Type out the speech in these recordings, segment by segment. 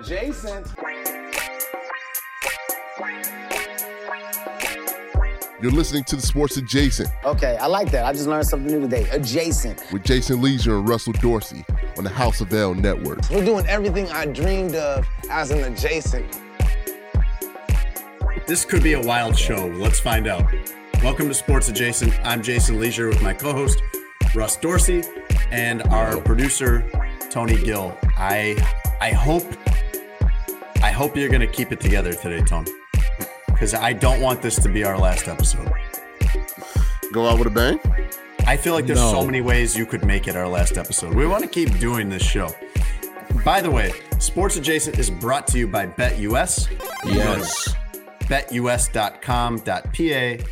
Adjacent. You're listening to the Sports Adjacent Okay, I like that. I just learned something new today. Adjacent. with Jason Lieser and Russell Dorsey on the House of L Network. We're doing everything I dreamed of as an adjacent. This could be a wild show. Let's find out. Welcome to Sports Adjacent. I'm Jason Lieser with my co-host Russ Dorsey and our producer Tony Gill. I I hope I hope you're gonna keep it together today, Tony. Because I don't want this to be our last episode. Go out with a bang. I feel like there's No. so many ways you could make it our last episode. We want to keep doing this show. By the way, Sports Adjacent is brought to you by BetUS. Yes. betus.com.pa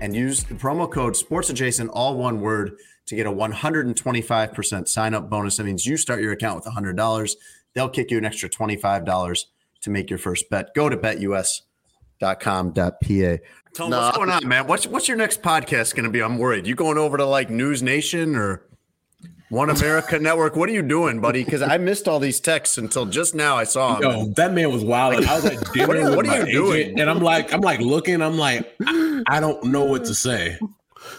and use the promo code sportsadjacent all one word to get a 125% sign up bonus that means you start your account with $100 they'll kick you an extra $25 to make your first bet go to betus.com.pa Tell me Nah, what's going on man what's, what's your next podcast going to be i'm worried you going over to like news nation or one america network what are you doing buddy because i missed all these texts until just now i saw them Yo, that man was wild. I was at dinner What are- with what are my you agent, doing? and I'm like, I'm like looking. I'm like, I, I don't know what to say.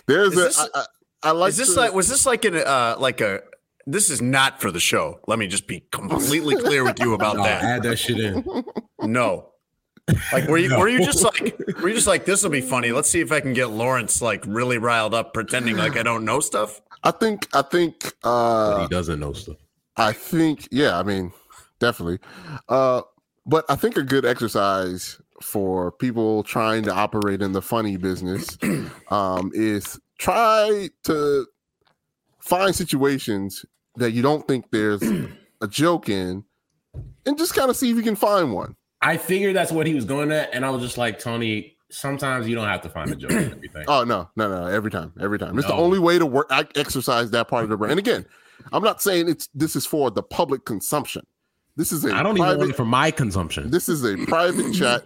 There's Is a. this- I, I, I like Is this to- like was this like an uh like a this is not for the show. Let me just be completely clear with you about No, that. add that shit in. No. Like were you were you just like were you just like this will be funny. Let's see if I can get Lawrence like really riled up pretending like I don't know stuff. I think. I think. But uh he doesn't know stuff. I think. Yeah. I mean, definitely. Uh, but I think a good exercise for people trying to operate in the funny business um, is try to find situations that you don't think there's a joke in, and just kind of see if you can find one. I figured that's what he was going at, and I was just like, Tony. Sometimes you don't have to find a joke in everything. Oh no, no, no! Every time, every time. It's the only way to work. I exercise that part of the brain. And again, I'm not saying it's this is for the public consumption. This is a I don't private, even want it for my consumption. This is a private chat,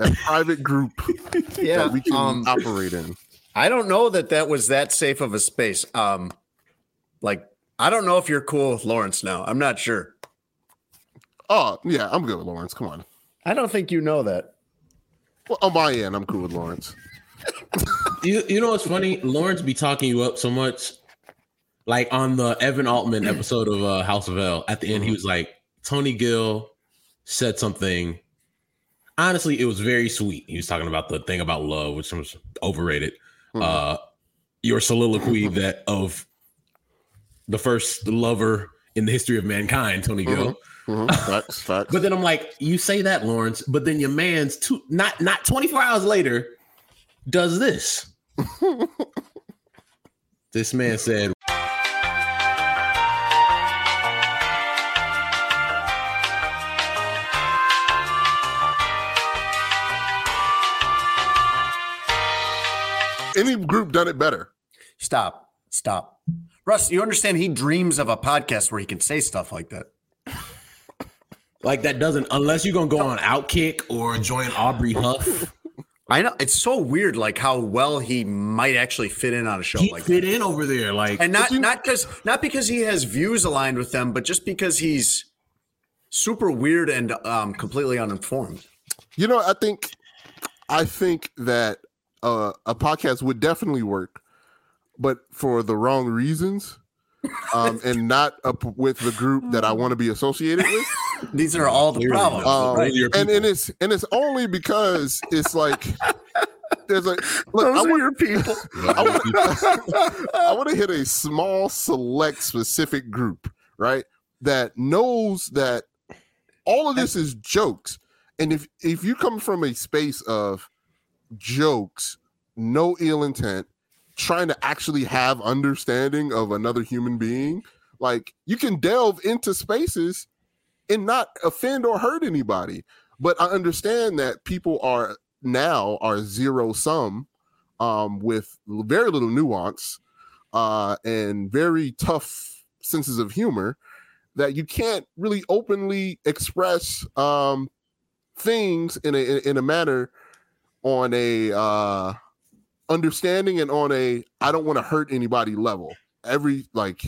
a private group that we can um, operate in. I don't know that that was that safe of a space. Um like I don't know if you're cool with Lawrence now. I'm not sure. Oh yeah, I'm good with Lawrence. Come on. I don't think you know that. Well, on my end, I'm cool with Lawrence. You, you know what's funny? Lawrence be talking you up so much. Like on the Evan Altman episode of uh, House of L, at the end, he was like, Tony Gill said something. Honestly, it was very sweet. He was talking about the thing about love, which was overrated. Uh, your soliloquy that of the first lover in the history of mankind, Tony Gill. Mhm. Facts, facts. But then I'm like, you say that, Lawrence, but then your man's two not not 24 hours later does this. this man said, Any group done it better. Stop. Stop. Russ, you understand he dreams of a podcast where he can say stuff like that. like that doesn't unless you're gonna go on Outkick or join Aubrey Huff. I know it's so weird, like how well he might actually fit in on a show He like fit that, in over there, like and not you- not because not because he has views aligned with them, but just because he's super weird and um, completely uninformed. You know, I think, I think that uh, a podcast would definitely work, but for the wrong reasons, um, and not up with the group that I want to be associated with. These are all the problems. Um, Right. And and it's and it's only because it's like there's like look, I want your people. I want I want to hit a small select specific group, right? That knows that all of this is jokes. And if if you come from a space of jokes, no ill intent, trying to actually have understanding of another human being, Like you can delve into spaces and not offend or hurt anybody. But I understand that people are now are zero sum um, with very little nuance uh, and very tough senses of humor that you can't really openly express um, things in a in a manner on a uh, understanding and on a I don't want to hurt anybody level. Every like,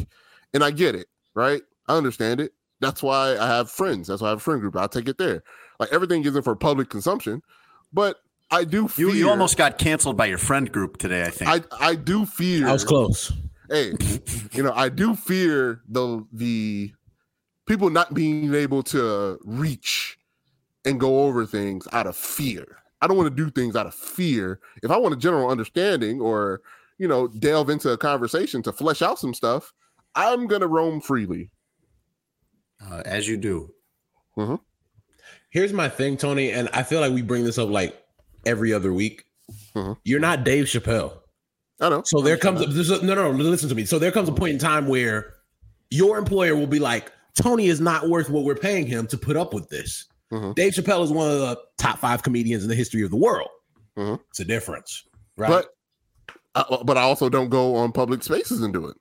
and I get it, right? I understand it. That's why I have friends. That's why I have a friend group. I'll take it there. Like everything isn't for public consumption, but I do fear. You, you almost got canceled by your friend group today. I think. I I do fear. I was close. Hey, you know, I do fear the the people not being able to reach and go over things out of fear. I don't want to do things out of fear. If I want a general understanding or, you know, delve into a conversation to flesh out some stuff, I'm going to roam freely. Uh, as you do. Mm-hmm. Here's my thing, Tony, and I feel like we bring this up like every other week. Mhm. You're not Dave Chappelle. I know. So there comes a, no, no, no. Listen to me. So there comes a point in time where your employer will be like, Tony is not worth what we're paying him to put up with this. Mhm. Dave Chappelle is one of the top five comedians in the history of the world. Mhm. It's a difference, right? But I, but I also don't go on public spaces and do it.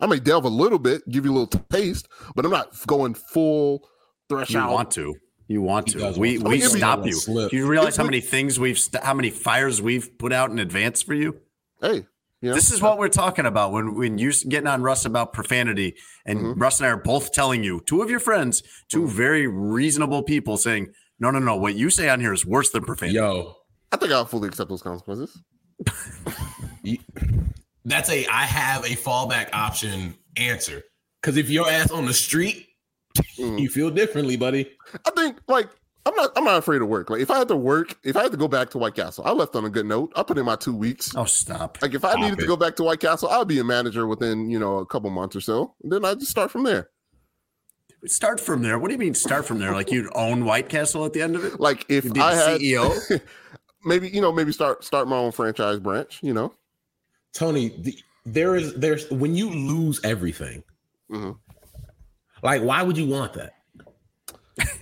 I may delve a little bit, give you a little taste, but I'm not going full threshold. You want to. You want to. We want to. we Give me- stop you. Slip. Do you realize It's how many things we've st- how many fires we've put out in advance for you? Hey, you know, This is what we're talking about when when you s- getting on Russ about profanity, and Mhm. Russ and I are both telling you, two of your friends, 2 very reasonable people, saying, "No, no, no, what you say on here is worse than profanity." Yo, I think I'll fully accept those consequences. that's a I have a fallback option answer. Because if your ass on the street, Mhm. you feel differently, buddy. I think like I'm not I'm not afraid of work. Like if I had to work, if I had to go back to White Castle, I left on a good note. I put in my two weeks. Oh, stop. Like if I Stop needed to go back to White Castle, I'll be a manager within you know a couple months or so. Then I just start from there. Start from there. What do you mean start from there? Like you'd own White Castle at the end of it? Like if You'd be the I had CEO? maybe you know maybe start start my own franchise branch. You know, Tony, the, there is there's when you lose everything, Mhm. like why would you want that?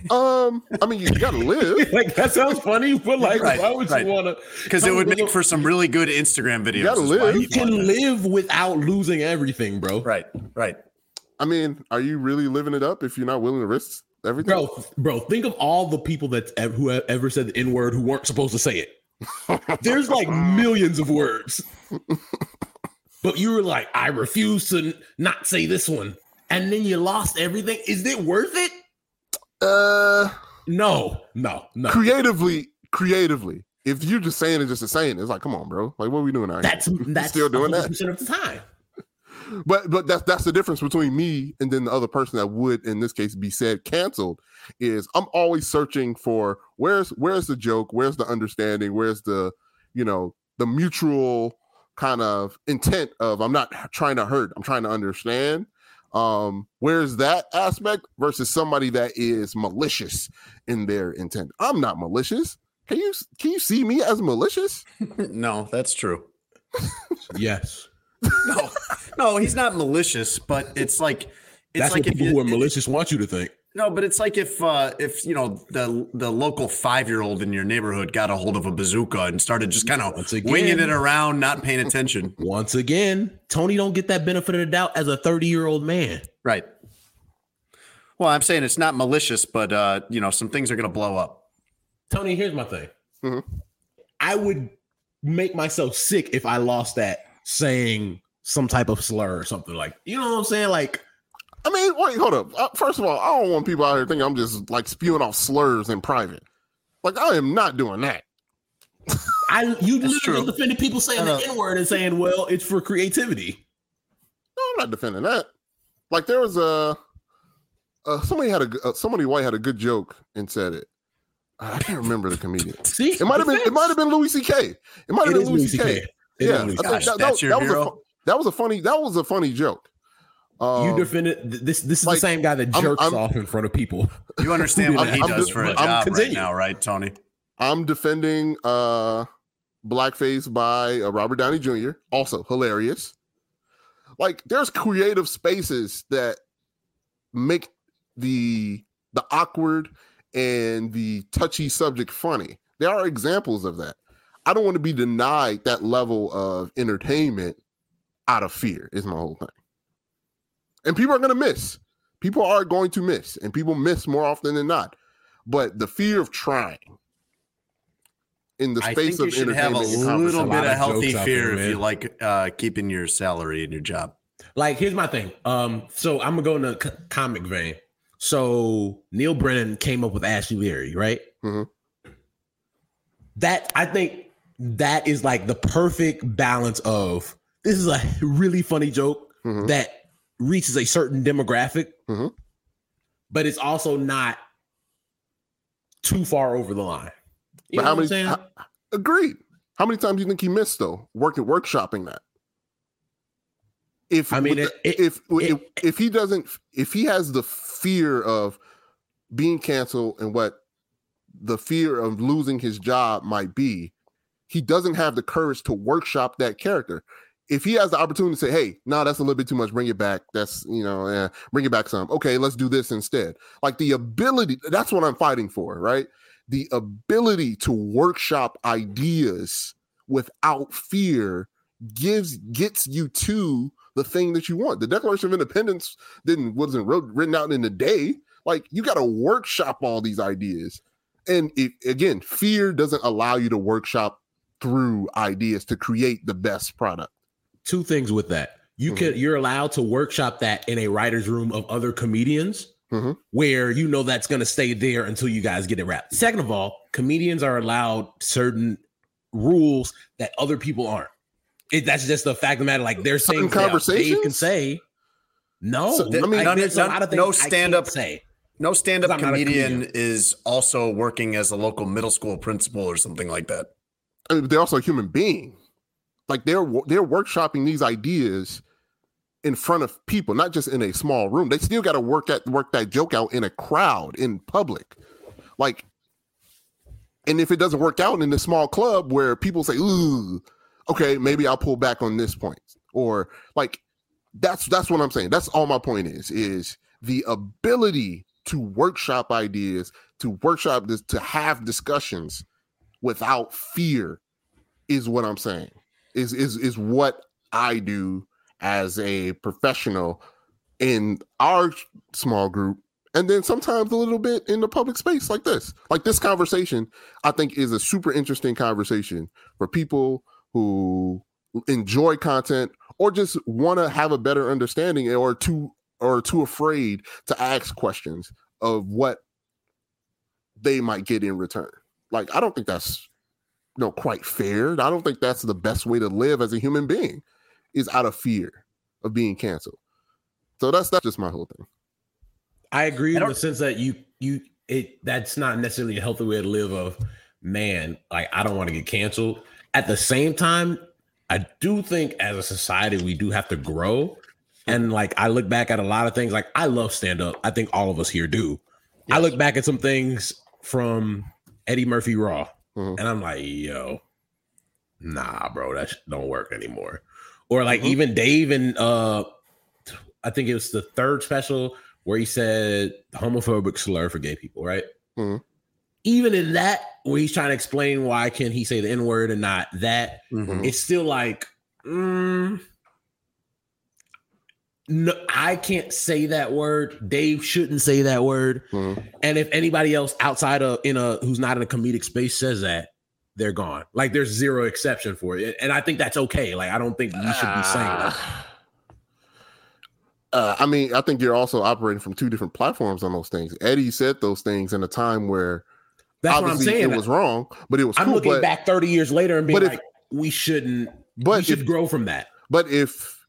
Um, I mean you gotta live. like that sounds funny, but like Right, why would right. you want to? Because it would make for some really good Instagram videos. gotta live. You you'd can that. live without losing everything, bro. Right, right. I mean, are you really living it up if you're not willing to risk everything? Bro, bro, think of all the people that ev- who have ever said the N word who weren't supposed to say it. There's like millions of words. But you were like, I refuse to n- not say this one. And then you lost everything. Is it worth it? Uh, No, no, no. creatively, creatively. If you're just saying it just saying it, it's like, come on, bro. Like, what are we doing out That's here? that's still doing that? 100% of the time. But but that's that's the difference between me and then the other person that would in this case be said canceled is I'm always searching for where's where's the joke, where's the understanding, where's the you know the mutual kind of intent of I'm not trying to hurt, I'm trying to understand. Um, where's that aspect versus somebody that is malicious in their intent? I'm not malicious. Can you can you see me as malicious? no, that's true. Yes. No, no, he's not malicious, but it's like it's That's like what if people you, who are malicious want you to think. No, but it's like if uh if you know the the local five year old in your neighborhood got a hold of a bazooka and started just kind of winging it around, not paying attention. Once again, Tony don't get that benefit of the doubt as a 30 year old man. right. Well, I'm saying it's not malicious, but uh, you know, some things are gonna blow up. Tony, here's my thing. Mhm. I would make myself sick if I lost that saying some type of slur or something like. You know what I'm saying? Like, I mean, wait, hold up. Uh, first of all, I don't want people out here thinking I'm just like spewing off slurs in private. Like I am not doing that. I you That's literally true. defended people saying No, the. N word and saying, "Well, it's for creativity." No, I'm not defending that. Like there was a uh, somebody had a g- uh, somebody white had a good joke and said it. I can't remember the comedian. See, It might have been it might have been Louis C.K. It might have been is Louis Louis C.K. C.K. It is Yeah, I Louis think Gosh, that, that's that, your that was a hero? that was a funny that was a funny joke. Um, You defended th- this. This is like, the same guy that I'm- jerks I'm- off in front of people. You understand what he I'm does just- for a I'm job right now, right, Tony? I'm defending uh blackface by uh, Robert Downey Jr. Also hilarious. Like there's creative spaces that make the the awkward and the touchy subject funny. There are examples of that. I don't want to be denied that level of entertainment out of fear, is my whole thing. And people are going to miss. People are going to miss, and people miss more often than not. But the fear of trying in the I space think of you should have a little bit lot of of healthy fear if you like uh, keeping your salary and your job. Like, here's my thing. Um, so I'm gonna go in the c- comic vein. So Neal Brennan came up with Ashy Larry, right? Mhm. That I think that is like the perfect balance of this is a really funny joke Mhm. that reaches a certain demographic, Mhm. but it's also not too far over the line. You But know how many? agreed. How many times do you think he missed though? Working workshopping that. If I mean, with it- the- if it- if if he doesn't, if he has the fear of being canceled and what the fear of losing his job might be, he doesn't have the courage to workshop that character. If he has the opportunity to say, "Hey, no, that's a little bit too much. Bring it back. That's you know, eh, bring it back some. Okay, let's do this instead." Like the ability. That's what I'm fighting for, right? the ability to workshop ideas without fear gives gets you to the thing that you want. The Declaration of Independence didn't wasn't wrote, written out in a day. Like you got to workshop all these ideas, and it, again, fear doesn't allow you to workshop through ideas to create the best product. Two things with that. You Mhm. can you're allowed to workshop that in a writer's room of other comedians Mhm. where you know that's going to stay there until you guys get it wrapped. Second of all, comedians are allowed certain rules that other people aren't. It, that's just the fact of the matter. Like they're saying Certain Dave can say no. So, I mean, Like, none- there's a lot of things no stand-up- say. No stand-up 'Cause I'm not a comedian comedian. is also working as a local middle school principal or something like that. I mean, they're also a human being. Like they're they're workshopping these ideas in front of people, not just in a small room. They still got to work at work that joke out in a crowd in public. Like, and if it doesn't work out in the small club where people say, "Ooh, okay, maybe I'll pull back on this point," or like that's that's what I'm saying. That's all my point is is the ability to workshop ideas, to workshop this, to have discussions without fear is what I'm saying. Is is is what I do as a professional in our small group and then sometimes a little bit in the public space like this. Like this conversation I think is a super interesting conversation for people who enjoy content or just want to have a better understanding or too or too afraid to ask questions of what they might get in return. Like I don't think that's you know quite fair. I don't think that's the best way to live as a human being is out of fear of being canceled. So that's that's just my whole thing. I agree in the sense that you you it that's not necessarily a healthy way to live of man, like I don't want to get canceled. At the same time, I do think as a society we do have to grow. And like I look back at a lot of things, like I love stand up. I think all of us here do. I look back at some things from Eddie Murphy Raw, Mhm. and I'm like, yo, nah, bro, that don't work anymore. Or like Mhm. even Dave and uh I think it was the third special where he said homophobic slur for gay people, right? Mhm. Even in that, where he's trying to explain why can he say the N word and not that, Mhm. it's still like, mm, no, I can't say that word. Dave shouldn't say that word. Mhm. And if anybody else outside of in a who's not in a comedic space says that, they're gone. Like there's zero exception for it, and I think that's okay. Like I don't think we should be saying that. Uh, I mean, I think you're also operating from two different platforms on those things. Eddie said those things in a time where That's what I'm obviously saying. it was wrong, but it was I'm cool. looking but, back 30 years later and being if- like, we shouldn't. we but should if, grow from that. but if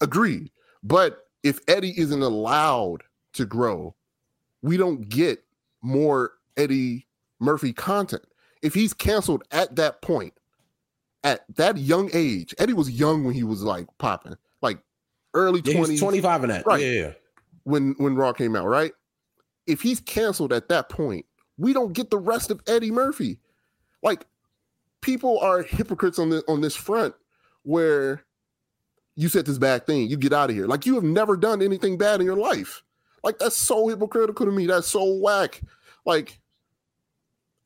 agreed, but if Eddie isn't allowed to grow, we don't get more Eddie Murphy content. If he's canceled at that point, at that young age, Eddie was young when he was like popping, like early Yeah, he 20s, 25 in that. Right. Yeah, yeah. when when Raw came out, right? If he's canceled at that point, we don't get the rest of Eddie Murphy. Like people are hypocrites on this on this front where you said this bad thing, you get out of here. Like you have never done anything bad in your life. Like that's so hypocritical to me. That's so whack. Like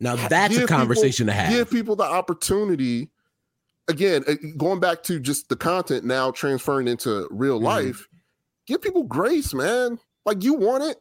now that's a conversation people, to have. Give people the opportunity. Again, uh, going back to just the content now transferring into real mm-hmm. life. Give people grace, man. Like you want it.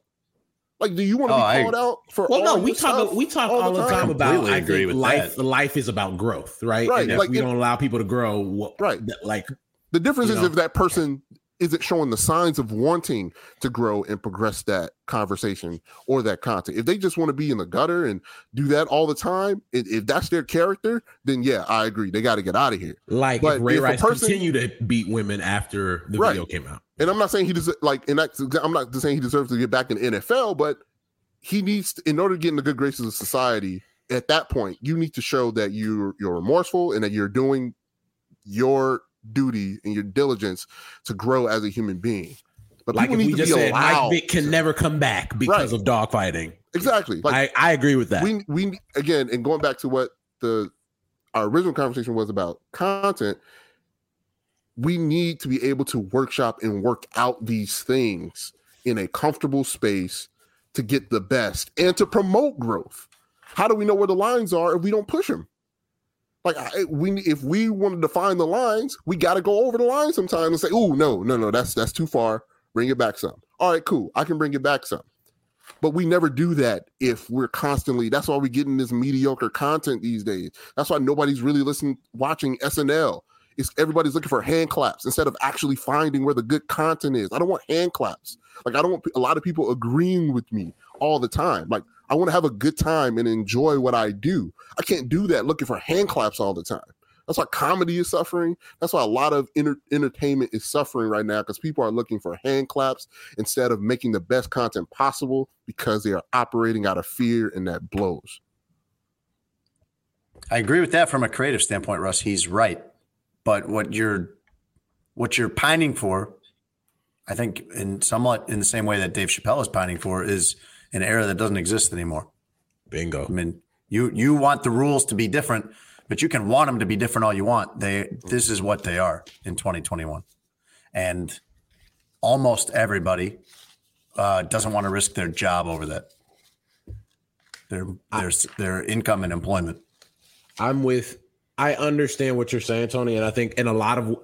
Like, do you want to oh, be called I, out for? Well, no, we talk. We talk all, all the time, time about. I agree with life. That. Life is about growth, right? Right. And if like, we it, don't allow people to grow, what, right? Like the difference is know, if that person isn't showing the signs of wanting to grow and progress that conversation or that content. If they just want to be in the gutter and do that all the time, if, if that's their character, then yeah, I agree. They got to get out of here. Like but if Ray if Rice person, continue to beat women after the right. video came out. And I'm not saying he does like, and that's, I'm not saying he deserves to get back in the NFL, but he needs, to, in order to get in the good graces of society, at that point, you need to show that you're you're remorseful and that you're doing your duty and your diligence to grow as a human being. But like we just said, Mike Vick can never come back because right. of dogfighting. Exactly. Like I, I agree with that. We we again and going back to what the our original conversation was about content, we need to be able to workshop and work out these things in a comfortable space to get the best and to promote growth. How do we know where the lines are if we don't push them? Like I, we, if we want to define the lines, we got to go over the line sometimes and say, "Oh no, no, no, that's that's too far. Bring it back some." All right, cool. I can bring it back some. But we never do that if we're constantly. That's why we get in this mediocre content these days. That's why nobody's really listening, watching SNL. It's everybody's looking for hand claps instead of actually finding where the good content is. I don't want hand claps. Like I don't want a lot of people agreeing with me all the time. Like I want to have a good time and enjoy what I do. I can't do that looking for hand claps all the time. That's why comedy is suffering. That's why a lot of inter- entertainment is suffering right now because people are looking for hand claps instead of making the best content possible because they are operating out of fear and that blows. I agree with that from a creative standpoint, Russ. He's right. But what you're what you're pining for, I think in somewhat in the same way that Dave Chappelle is pining for, is an era that doesn't exist anymore. Bingo. I mean, you you want the rules to be different, but you can want them to be different all you want. They this is what they are in 2021, and almost everybody uh, doesn't want to risk their job over that. Their their their income and employment. I'm with. I understand what you're saying, Tony, and I think in a lot of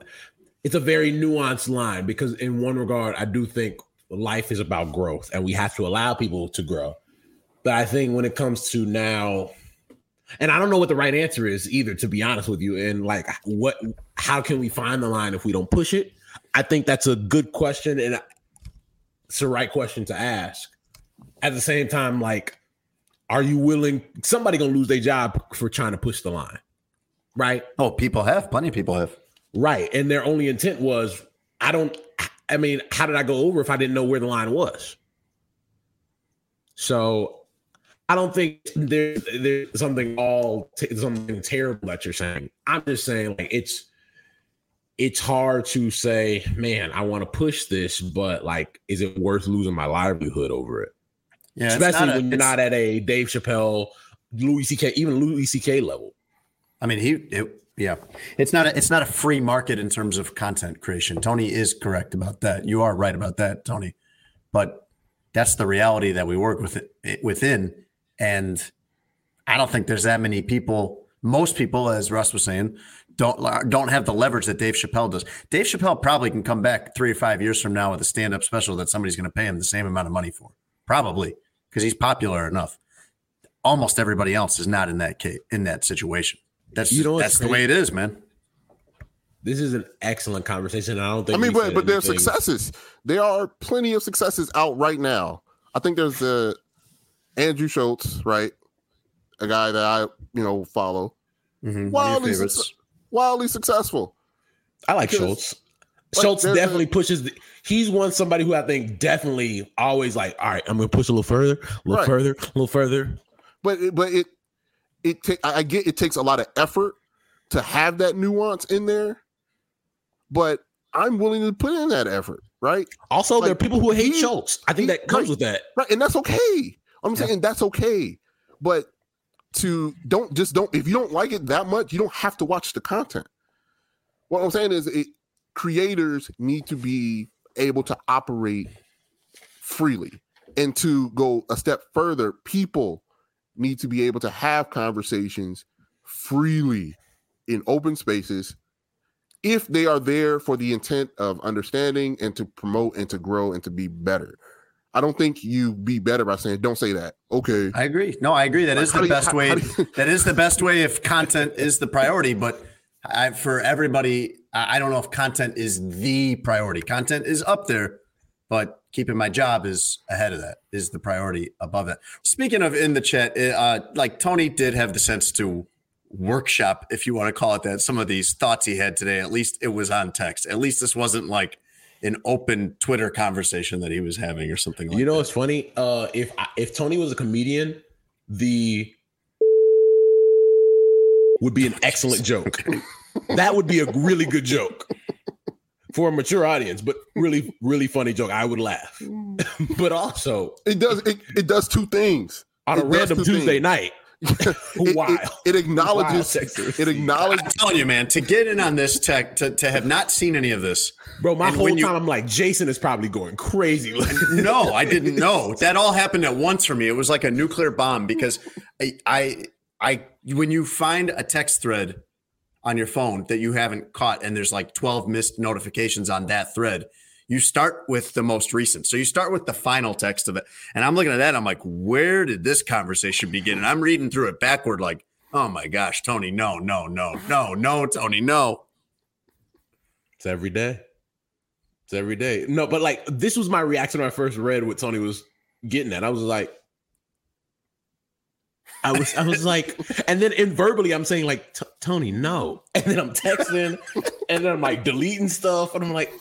it's a very nuanced line because in one regard, I do think life is about growth and we have to allow people to grow. But I think when it comes to now, and I don't know what the right answer is either, to be honest with you. And like, what, how can we find the line if we don't push it? I think that's a good question. And it's the right question to ask. At the same time, like, are you willing? Somebody gonna lose their job for trying to push the line, right? Oh, people have plenty of people have, right? And their only intent was, I don't. I mean, how did I go over if I didn't know where the line was? So I don't think there's there's something all t- something terrible that you're saying. I'm just saying like it's it's hard to say, man, I want to push this, but like, is it worth losing my livelihood over it? Yeah, especially when a, you're not at a Dave Chappelle, Louis C.K., even Louis C.K. level. I mean, he it, yeah, it's not a, it's not a free market in terms of content creation. Tony is correct about that. You are right about that, Tony. But that's the reality that we work with it, within, and I don't think there's that many people. Most people, as Russ was saying, don't don't have the leverage that Dave Chappelle does. Dave Chappelle probably can come back three or five years from now with a stand up special that somebody's going to pay him the same amount of money for, probably because he's popular enough. Almost everybody else is not in that case, in that situation. That's you know that's the way it is, man. This is an excellent conversation. I don't think. I mean, but but there are successes. There are plenty of successes out right now. I think there's a Andrew Schulz, right? A guy that I you know follow. Mm-hmm. Wildly, su- wildly successful. I like Schultz. Schulz. Schulz definitely a, pushes. The, he's one somebody who I think definitely always like. All right, I'm going to push a little further, a little right. further, a little further. But but it it take I get it takes a lot of effort to have that nuance in there, but I'm willing to put in that effort, right? Also, like, there are people who hate he, Schulz. I think he, that comes right, with that, right? And that's okay. I'm yeah. saying that's okay, but to don't just don't if you don't like it that much, you don't have to watch the content. What I'm saying is, it, creators need to be able to operate freely. And to go a step further, people need to be able to have conversations freely in open spaces if they are there for the intent of understanding and to promote and to grow and to be better. I don't think you be better by saying don't say that. Okay. I agree. No, I agree. That Like, is the you- best how- way. how you- that is the best way if content is the priority. But I, for everybody, I I don't know if content is the priority. Content is up there, but keeping my job is ahead of that. Is the priority above that? Speaking of in the chat, uh, like Tony did have the sense to workshop, if you want to call it that, some of these thoughts he had today. At least it was on text. At least this wasn't like an open Twitter conversation that he was having or something like You know that. what's funny? Uh, if if Tony was a comedian, the would be an excellent joke. that would be a really good joke for a mature audience, but really, really funny joke. I would laugh. Mm. but also It does it, it does two things. on a It random Tuesday things. night. It, Wow. it, it acknowledges Wow, it acknowledges I'm telling you, man, to get in on this tech, to, to have not seen any of this. Bro, my whole when you- time I'm like, Jason is probably going crazy. Like, No, I didn't know. That all happened at once for me. It was like a nuclear bomb because I, I, I, when you find a text thread on your phone that you haven't caught and there's like 12 missed notifications on that thread, you start with the most recent. So you start with the final text of it. And I'm looking at that. I'm like, where did this conversation begin? And I'm reading through it backward, like, oh my gosh, Tony, no, no, no, no, no, Tony, no. It's every day. It's every day. No, but like this was my reaction when I first read what Tony was getting at. I was like, I was, I was like, and then in verbally, I'm saying like, Tony, no, and then I'm texting, and then I'm like deleting stuff, and I'm like,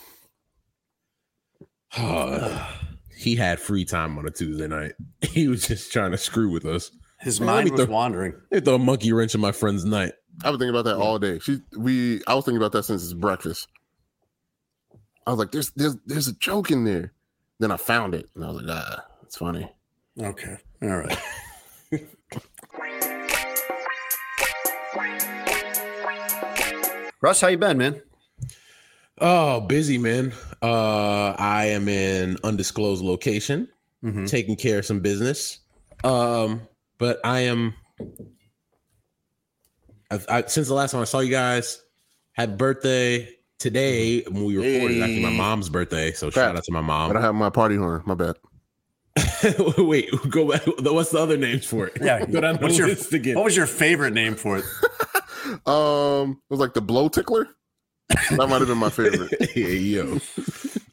he had free time on a Tuesday night. He was just trying to screw with us. His Man, mind was throw- wandering. They throw a monkey wrench in my friend's night. I've been thinking about that all day. She we I was thinking about that since it's breakfast. I was like, there's there's there's a joke in there. Then I found it and I was like, ah, it's funny. Okay. All right. Russ, how you been, man? Oh, busy man. Uh, I am in undisclosed location. Mhm. taking care of some business. Um, but I am. I've, I, since the last time I saw you guys, had birthday today when we recorded. Actually, my mom's birthday, so shout out to my But mom. I have my party horn. My bad. Wait, go back. What's the other names for it? Yeah. go down the What's your, list again. what was your favorite name for it? Um, it was like the blow tickler. That might have been my favorite. yeah, yo.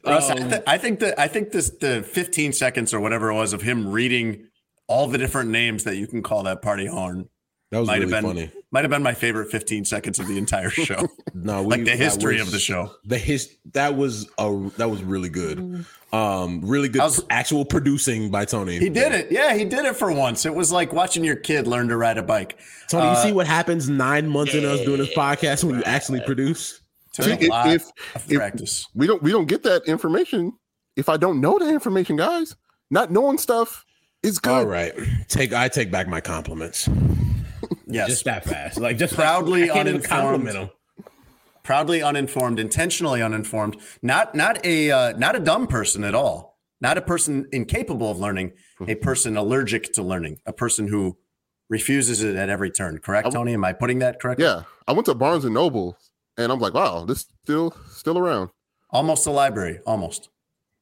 Russ, I, Um, th- I think that I think this the 15 seconds or whatever it was of him reading all the different names that you can call that party horn that was might really have been funny. might have been my favorite 15 seconds of the entire show. No, we, like the history was- of the show. The his that was a that was really good. Um, really good I was- actual producing by Tony. He did it. Yeah, he did it for once. It was like watching your kid learn to ride a bike. Tony, you Uh, see what happens nine months in us doing this podcast when you actually produce? See, a if- lot if- of if- practice. We don't we don't get that information if I don't know the information, guys. Not knowing stuff is good. All right, take I take back my compliments. Yes. Just that fast, like just Proudly I uninformed. proudly uninformed, intentionally uninformed, not not a uh, not a dumb person at all, not a person incapable of learning, a person allergic to learning, a person who refuses it at every turn. Correct, I- Tony? Am I putting that correctly? Yeah. I went to Barnes and Noble and I'm like, wow, this still still around. Almost a library, almost.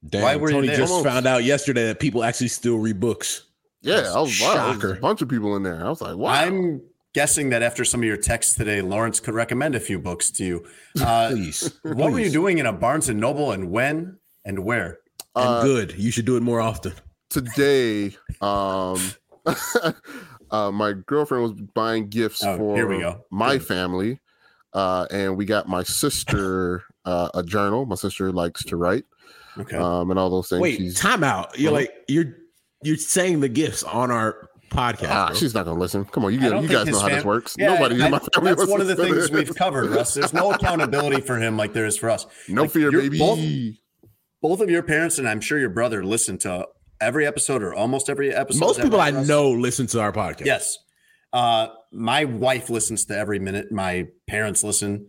Damn, Why were you Tony there? just found out yesterday that people actually still read books. Yeah, I was wow. there was a bunch of people in there. I was like, wow. I'm guessing that after some of your texts today, Lawrence could recommend a few books to you. Uh, Please, what were you doing in a Barnes and Noble, and when and where? And Uh, good. You should do it more often. today um uh my girlfriend was buying gifts Oh, for here we go. my Good. family uh and we got my sister uh a journal my sister likes to write Okay. um and all those things Wait, she's time out. You're Uh-huh. like you're you're saying the gifts on our podcast. ah, she's not gonna listen come on you, get, you guys his know how this works Yeah, nobody I- in my family That's one of the things we've covered, Russ. There's no accountability for him like there is for us. no Like, fear baby both- Both of your parents and I'm sure your brother listen to every episode or almost every episode. Most people I know listen to our podcast. Yes. Uh, my wife listens to every minute. My parents listen,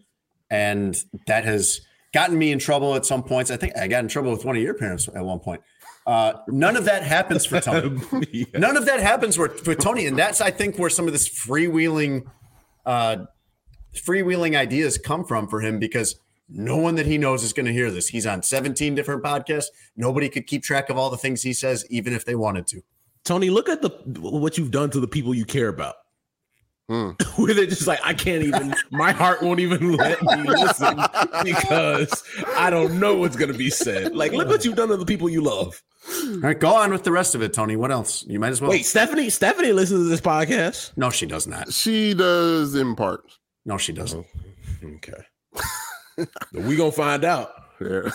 and that has gotten me in trouble at some points. I think I got in trouble with one of your parents at one point. Uh, none of that happens for Tony. Yeah. None of that happens for, for Tony, and that's I think where some of this freewheeling, uh, freewheeling ideas come from for him because no one that he knows is going to hear this. He's on 17 different podcasts. Nobody could keep track of all the things he says, even if they wanted to. Tony, look at the what you've done to the people you care about. Hmm. Where they're just like, I can't even, my heart won't even let me listen because I don't know what's gonna be said. Like, look what you've done to the people you love. All right, go on with the rest of it, Tony. What else? You might as well. Wait, Stephanie, Stephanie listens to this podcast. No, she does not. She does in part. No, she doesn't. Okay. we gonna find out. Yeah.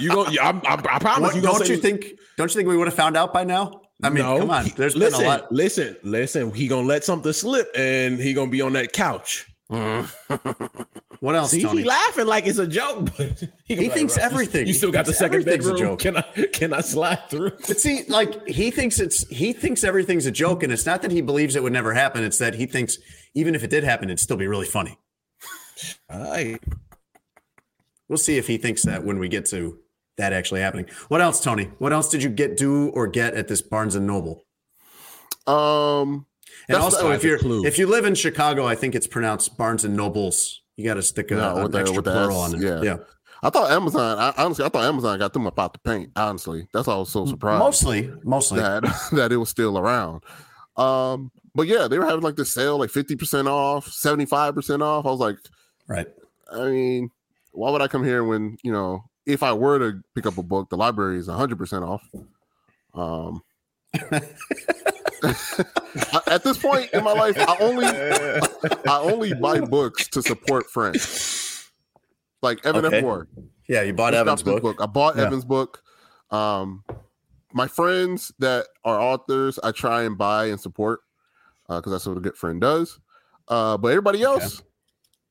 You gonna? I, I, I promise What, you. Don't say- you think? Don't you think we would have found out by now? I mean, No, come on. he- There's listen, been a lot. Listen, listen. He gonna let something slip, and he gonna be on that couch. What else, See, Tony? he laughing like it's a joke, but He gonna thinks "Russ, everything. You still got the He second everything's a joke. Can I can I slide through? But see, like he thinks it's he thinks everything's a joke, and it's not that he believes it would never happen. It's that he thinks even if it did happen, it'd still be really funny. All right. We'll see if he thinks that when we get to that actually happening. What else, Tony? What else did you get do or get at this Barnes and Noble? Um, And also, if you're clue. if you live in Chicago, I think it's pronounced Barnes and Nobles. You got to stick a, No, an the- extra with plural on it. yeah. yeah. I thought Amazon. I, honestly, I thought Amazon got them up out the paint. Honestly, that's why I was so surprised Mostly, mostly. that that it was still around. Um, but yeah, they were having like this sale, like fifty percent off, seventy five percent off. I was like, Right. I mean, why would I come here when you know if I were to pick up a book, the library is hundred percent off. Um, at this point in my life, I only I only buy books to support friends, like Evan Okay. F. Ward. Yeah, you bought Evan's dropped his book. I bought Yeah. Evan's book. Um, my friends that are authors, I try and buy and support because that's what a good friend does. Uh, but everybody else,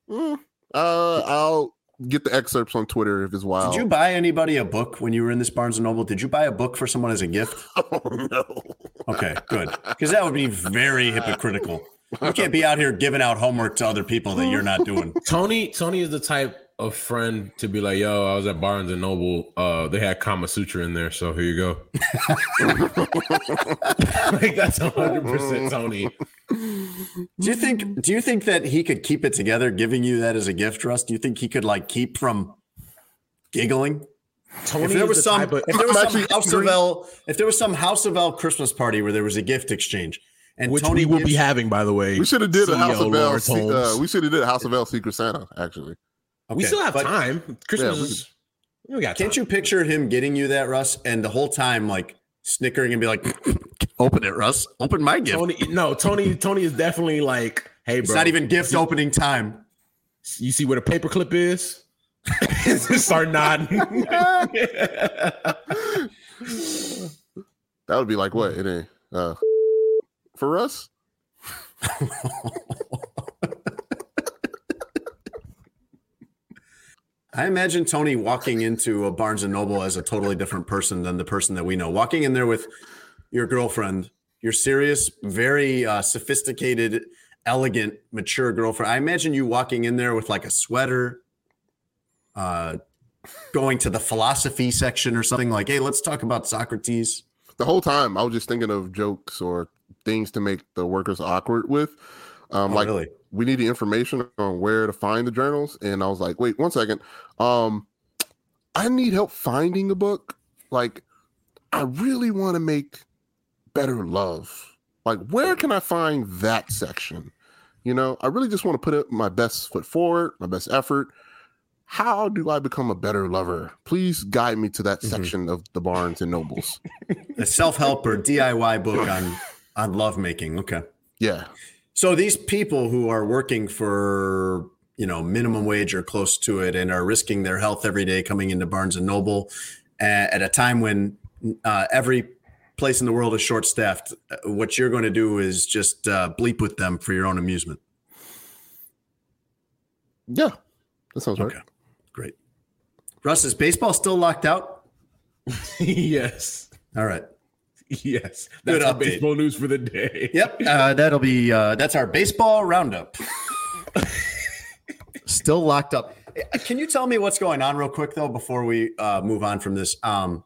mm, uh, I'll get the excerpts on Twitter if it's wild. Did you buy anybody a book when you were in this Barnes and Noble? Did you buy a book for someone as a gift? oh no! Okay, good. Because that would be very hypocritical. You can't be out here giving out homework to other people that you're not doing. Tony Tony is the type of friend to be like, "Yo, I was at Barnes and Noble. Uh, they had Kama Sutra in there, so here you go." like that's hundred percent Tony. Do you think? Do you think that he could keep it together, giving you that as a gift, Russ? Do you think he could like keep from giggling? Tony If there is was the some, of- if there was I'm some actually House of. L, if there was some House of L Christmas party where there was a gift exchange, and which Tony we will gives- be having, by the way. We should have did a House of L. Uh, we should have did a House of L Secret Santa. Actually, we still have but time. Christmas Yeah, we- is. We got Can't time. you picture him getting you that, Russ, and the whole time like snickering and be like, "Open it, Russ. Open my gift." Tony, no, Tony. Tony is definitely like, "Hey, it's bro, not even gift opening time. You see where the paperclip is? Start nodding. that would be like what it ain't uh, for us. I imagine Tony walking into a Barnes and Noble as a totally different person than the person that we know. Walking in there with your girlfriend, your serious, very uh, sophisticated, elegant, mature girlfriend. I imagine you walking in there with like a sweater, uh, going to the philosophy section or something like, "Hey, let's talk about Socrates." the whole time I was just thinking of jokes or things to make the workers awkward with. Um, Oh, like really? We need the information on where to find the journals, and I was like, wait one second. Um, I need help finding the book. Like, I really want to make better love. Like, where can I find that section? You know, I really just want to put it my best foot forward, my best effort. How do I become a better lover? Please guide me to that Mm-hmm. section of the Barnes and Nobles. A self-help or DIY book on on lovemaking. Okay. Yeah. So these people who are working for you know minimum wage or close to it and are risking their health every day coming into Barnes and Noble a- at a time when uh, every place in the world is short staffed, what you're going to do is just uh, bleep with them for your own amusement. Yeah. That sounds right. Okay, great. Russ, is baseball still locked out? yes, All right. yes. Good That's our update. baseball news for the day. Yep, uh, that'll be uh, that's our baseball roundup. Still locked up. Uh, Can you tell me what's going on real quick though before we uh, move on from this? Um,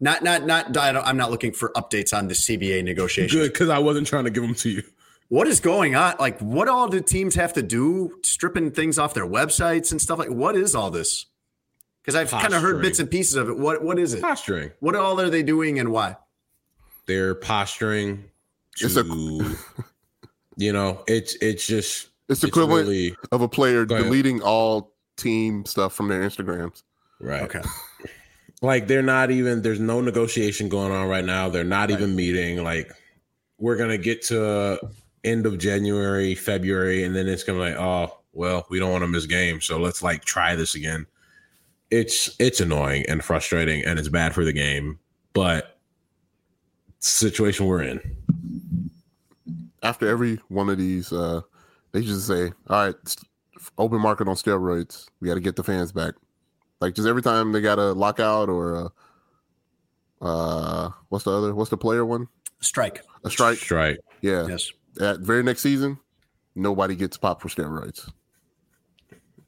Not, not, not. I'm not looking for updates on the CBA negotiation. Good, because I wasn't trying to give them to you. What is going on? Like, what all do teams have to do? Stripping things off their websites and stuff like. What is all this? Because I've kind of heard bits and pieces of it. What, what is it? Posturing. What all are they doing and why? They're posturing to, It's a- you know, it's it's just It's equivalent really- of a player deleting all team stuff from their Instagrams. right. Okay. Like they're not even. There's no negotiation going on right now. They're not even meeting. Like we're gonna get to end of January, February, and then it's gonna be like, oh well, we don't want to miss games, so let's like try this again. It's it's annoying and frustrating, and it's bad for the game, but it's the situation we're in. After every one of these, uh, they just say, "All right, open market on steroids. We got to get the fans back." Like just every time they got a lockout or a, uh, what's the other? What's the player one? Strike. A strike. Strike. Yeah. Yes. At very next season, nobody gets popped for steroids.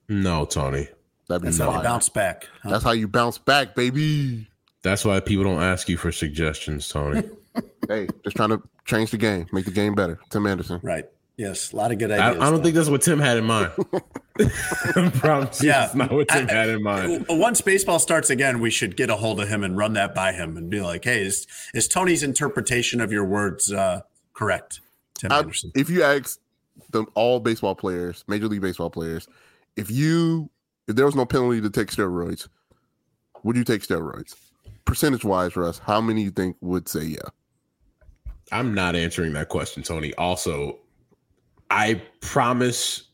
No, Tony. That'd be That's how you bounce back. huh? That's how you bounce back, baby. That's why people don't ask you for suggestions, Tony. Hey, just trying to change the game, make the game better. Tim Anderson. Right. Yes. A lot of good I, ideas. I don't though. think that's what Tim had in mind. I promise you, Yeah. that's not what Tim I- had in mind. Once baseball starts again, we should get a hold of him and run that by him and be like, "Hey, is is Tony's interpretation of your words uh, correct?" Tim I- Anderson. if you ask them all baseball players, Major League Baseball players, if you if there was no penalty to take steroids, would you take steroids? Percentage wise, Russ, how many you think would say yeah? I'm not answering that question, Tony. Also, I promise.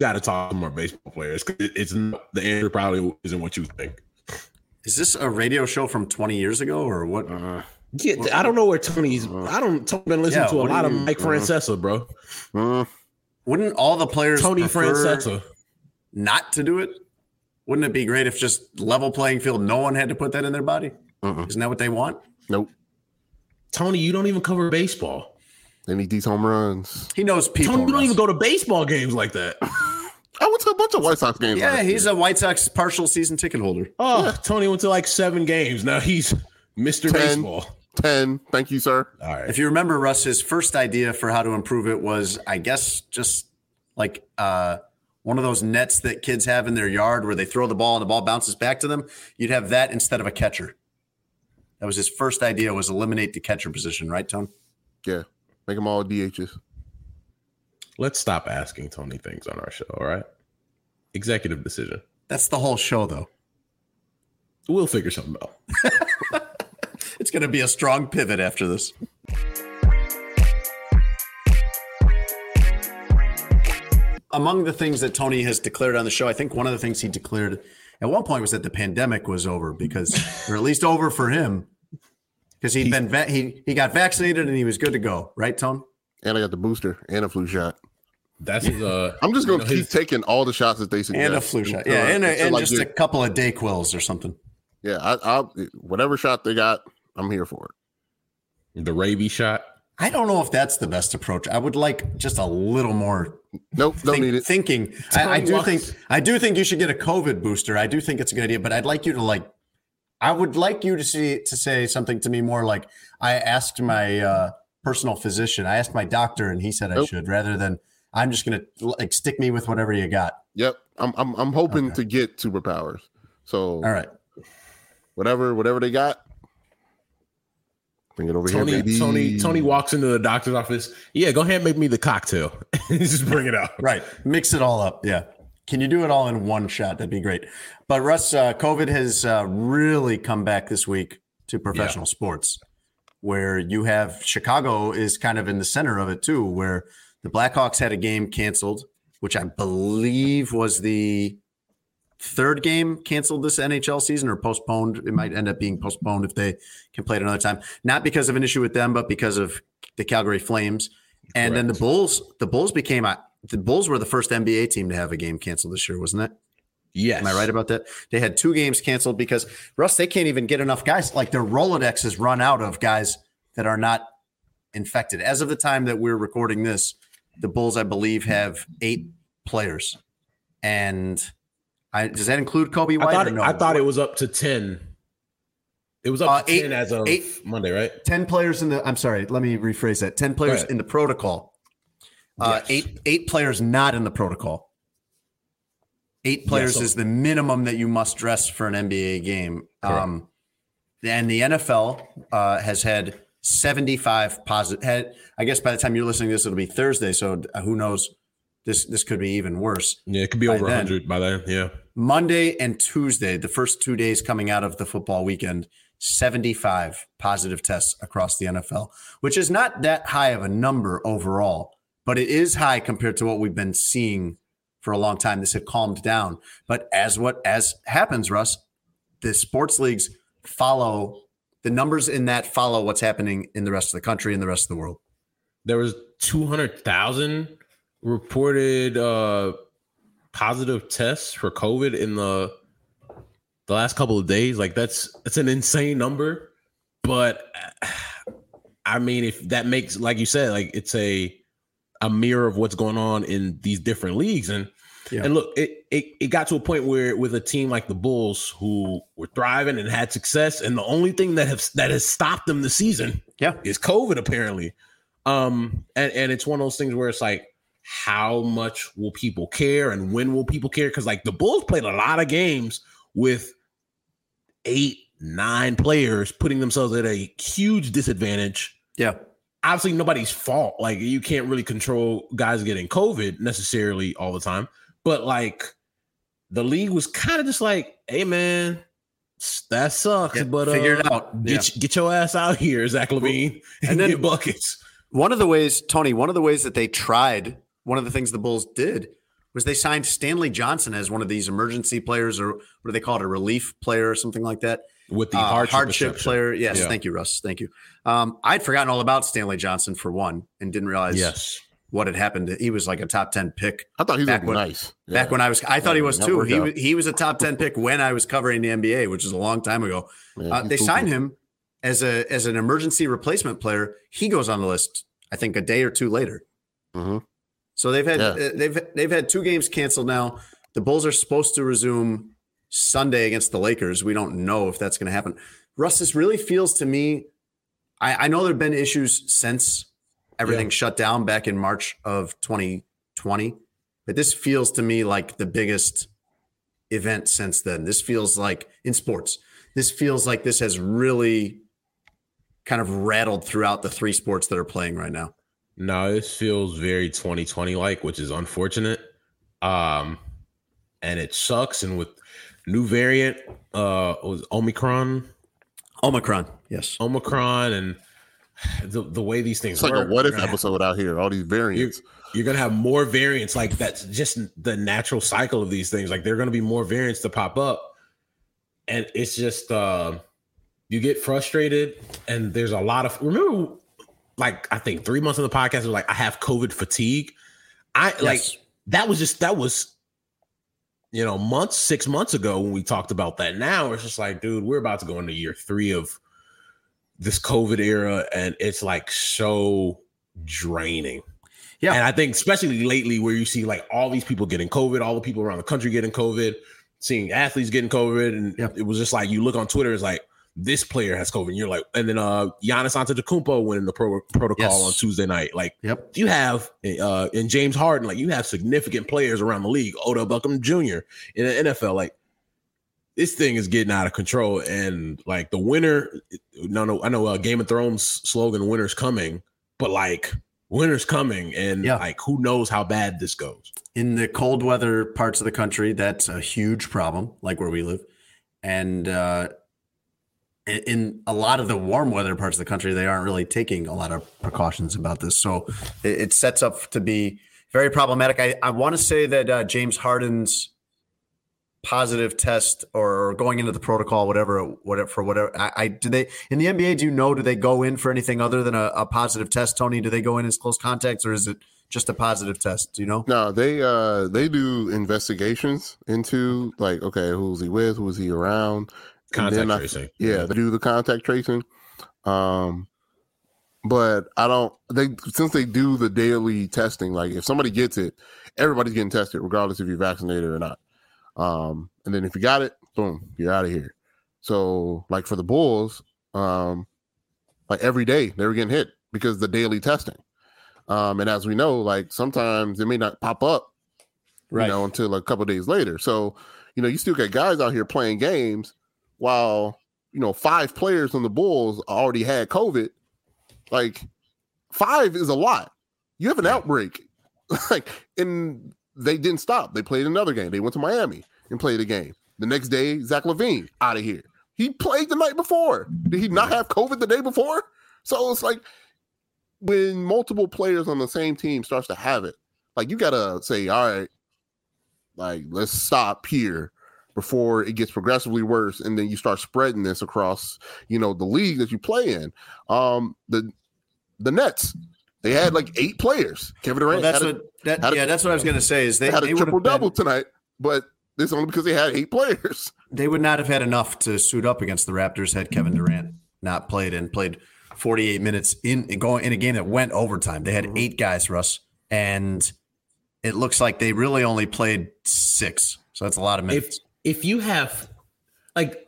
Got to talk to more baseball players. 'cause it- It's not, the answer probably isn't what you think. Is this a radio show from 20 years ago or what? Uh-huh. Yeah, I don't know where Tony's. Uh-huh. I don't. Tony been listening Yeah, to a what do lot of you- Mike uh-huh. Francesa, bro. Mm, Wouldn't all the players Tony Francesa. not to do it? Wouldn't it be great if just level playing field, no one had to put that in their body? Mm-mm. Isn't that what they want? nope. Tony, you don't even cover baseball. They need these home runs. He knows people. Tony, you don't even go to baseball games like that. I went to a bunch of White Sox games. Yeah, he's year. a White Sox partial season ticket holder. Oh, Tony went to like seven games. Now he's Mr. Ten. Baseball. ten. Thank you, sir. All right. If you remember, Russ, his first idea for how to improve it was, I guess, just like uh, one of those nets that kids have in their yard where they throw the ball and the ball bounces back to them. You'd have that instead of a catcher. That was his first idea was eliminate the catcher position, right, Tone? Yeah, make them all DHs. Let's stop asking Tony things on our show. All right. Executive decision. That's the whole show, though. We'll figure something out. It's going to be a strong pivot after this. Among the things that Tony has declared on the show, I think one of the things he declared at one point was that the pandemic was over because, or at least over for him, because he'd been va- he he got vaccinated and he was good to go, right, Tone? And I got the booster and a flu shot. That's his, uh. I'm just gonna you know, keep his- taking all the shots that they suggest. And a flu shot, until- yeah, and, a, and I just a couple of DayQuils or something. yeah. I, I'll whatever shot they got, I'm here for it. the rabies shot. I don't know if that's the best approach. I would like just a little more Nope, don't think- need it. thinking. I, I do think I do think you should get a COVID booster. I do think it's a good idea, but I'd like you to like. I would like you to see to say something to me more like I asked my uh, personal physician. I asked my doctor, and he said I should, rather than I'm just gonna like stick me with whatever you got. Yep, I'm I'm I'm hoping Okay. to get superpowers. So All right. whatever whatever they got, bring it over Tony, here, baby. Tony, Tony walks into the doctor's office. Yeah, go ahead and make me the cocktail. Just bring it out. Right. Mix it all up. Yeah. Can you do it all in one shot? That'd be great. But Russ, uh, COVID has uh, really come back this week to professional sports, where you have Chicago is kind of in the center of it too, where the Blackhawks had a game canceled, which I believe was the third game canceled this NHL season or postponed. It might end up being postponed if they can play it another time, not because of an issue with them, but because of the Calgary Flames. And then the Bulls, the Bulls became a, the Bulls were the first NBA team to have a game canceled this year, wasn't it? Yes. Am I right about that? They had two games canceled because Russ, they can't even get enough guys. Like their Rolodex has run out of guys that are not infected. As of the time that we're recording this, the Bulls, I believe, have eight players. And I, does that include Coby I White? thought, or no? I thought it was up to 10. It was up Uh, to eight- 10 as of eight- Monday, right? 10 players in the I'm sorry, let me rephrase that. 10 players in the protocol. Uh, Yes. eight eight players not in the protocol. Eight players so- is the minimum that you must dress for an NBA game. Um, and the NFL uh, has had 75 positive. Had, I guess by the time you're listening to this, it'll be Thursday. So who knows? This this could be even worse. Yeah, it could be over then. 100 by then. Yeah. Monday and Tuesday, the first two days coming out of the football weekend, 75 positive tests across the NFL, which is not that high of a number overall, but it is high compared to what we've been seeing for a long time. This had calmed down. But as what as happens, Russ, the sports leagues follow the numbers in that follow what's happening in the rest of the country and the rest of the world. There was 200,000 reported uh positive tests for COVID in the the last couple of days. Like that's that's an insane number. But I mean, if that makes like you said, like it's a a mirror of what's going on in these different leagues. And Yeah. and look, it, it it got to a point where with a team like the Bulls who were thriving and had success, and the only thing that has that has stopped them this season Yeah. is COVID apparently. Um, and, and it's one of those things where it's like, how much will people care and when will people care? Because like the Bulls played a lot of games with eight, nine players putting themselves at a huge disadvantage. Yeah. Obviously, nobody's fault. Like you can't really control guys getting COVID necessarily all the time, but like the league was kind of just like, hey man, that sucks, Yeah, but figure uh, it out. Get get your ass out here, Zach LaVine, and, And then- get buckets. One of the ways, Tony, one of the ways that they tried, one of the things the Bulls did was they signed Stanley Johnson as one of these emergency players, or what do they call it, a relief player or something like that? With the Uh, hardship, exception. player. Yes, Yeah. thank you, Russ. Thank you. Um, I'd forgotten all about Stanley Johnson for one, and didn't realize Yes. what had happened. He was like a top ten pick I thought he was Back gonna when- nice. back when I was. I thought he was too. He was, he was a top ten pick when I was covering the NBA, which is a long time ago. Yeah, Uh, they cool, signed cool. him as a as an emergency replacement player. He goes on the list. I think a day or two later. Mhm. So they've had Yeah. uh, they've they've had two games canceled now. The Bulls are supposed to resume Sunday against the Lakers. We don't know if that's going to happen. Russ, this really feels to me. I, I know there have been issues since everything shut down back in March of 2020, but this feels to me like the biggest event since then. This feels like in sports. This feels like this has really kind of rattled throughout the three sports that are playing right now. No, this feels very 2020 like, which is unfortunate. Um, and it sucks. And with new variant, uh, was Omicron, Omicron, yes. Omicron, and the the way these things It's like work, a what if you're have- episode out here. All these You're, variants. you're gonna have more variants. Like that's just the natural cycle of these things. Like there are gonna be more variants to pop up, and it's just uh, you get frustrated, and there's a lot of remember, like I think three months in the podcast was like I have COVID fatigue. I like that was just that was you know months six months ago when we talked about that now it's just like dude we're about to go into year three of this covid era and it's like so draining Yeah. and i think especially lately where you see like all these people getting covid all the people around the country getting covid seeing athletes getting covid and Yeah. it was just like you look on twitter it's like this player has covid and you're like and then uh Giannis Antetokounmpo went in the pro- protocol Yes. on tuesday night like Yep. you have uh in James Harden, like you have significant players around the league, Odell Beckham Jr. in the NFL. Like this thing is getting out of control, and like the winner, No, no, I know uh, Game of Thrones slogan "Winner's coming," but like winter's coming, and Yeah. like who knows how bad this goes. In the cold weather parts of the country, that's a huge problem, like where we live. And uh, in, a lot of the warm weather parts of the country, they aren't really taking a lot of precautions about this. So it, it sets up to be very problematic. I, I want to say that uh, James Harden's positive test or going into the protocol, whatever, whatever for whatever. I, I do they in the NBA? Do you know? Do they go in for anything other than a, a positive test, Tony? Do they go in as close contacts, or is it just a positive test? Do you know? No, they uh they do investigations into like okay, who's he with, who's he around, Contact I- tracing. yeah, they do the contact tracing. Um, but I don't. They since they do the daily testing, like if somebody gets it, everybody's getting tested, regardless if you're vaccinated or not. Um, and then if you got it, boom, you're out of here. So, like for the Bulls, um, like every day they were getting hit because the daily testing. Um, and as we know, like sometimes it may not pop up, Right. you know, until a couple days later. So, you know, you still got guys out here playing games while you know five players on the Bulls already had COVID. Like five is a lot. You have an outbreak, like, and they didn't stop. They played another game. They went to Miami and played a game. The next day, Zach LaVine out of here. He played the night before. Did he not have COVID the day before? So it's like when multiple players on the same team starts to have it, like you gotta say, all right, like let's stop here before it gets progressively worse, and then you start spreading this across, you know, the league that you play in. Um, the the Nets, they had like eight players. Kevin Well, Durant that's had a, what that, had a- yeah, that's what I was going to say is they, they had a they would triple double been- tonight, but this only because they had eight players. they would not have had enough to suit up against the Raptors had Kevin Durant not played and played 48 minutes in going in a game that went overtime. They had Mm-hmm. eight guys, Russ, and it looks like they really only played six. So that's a lot of minutes. if you have like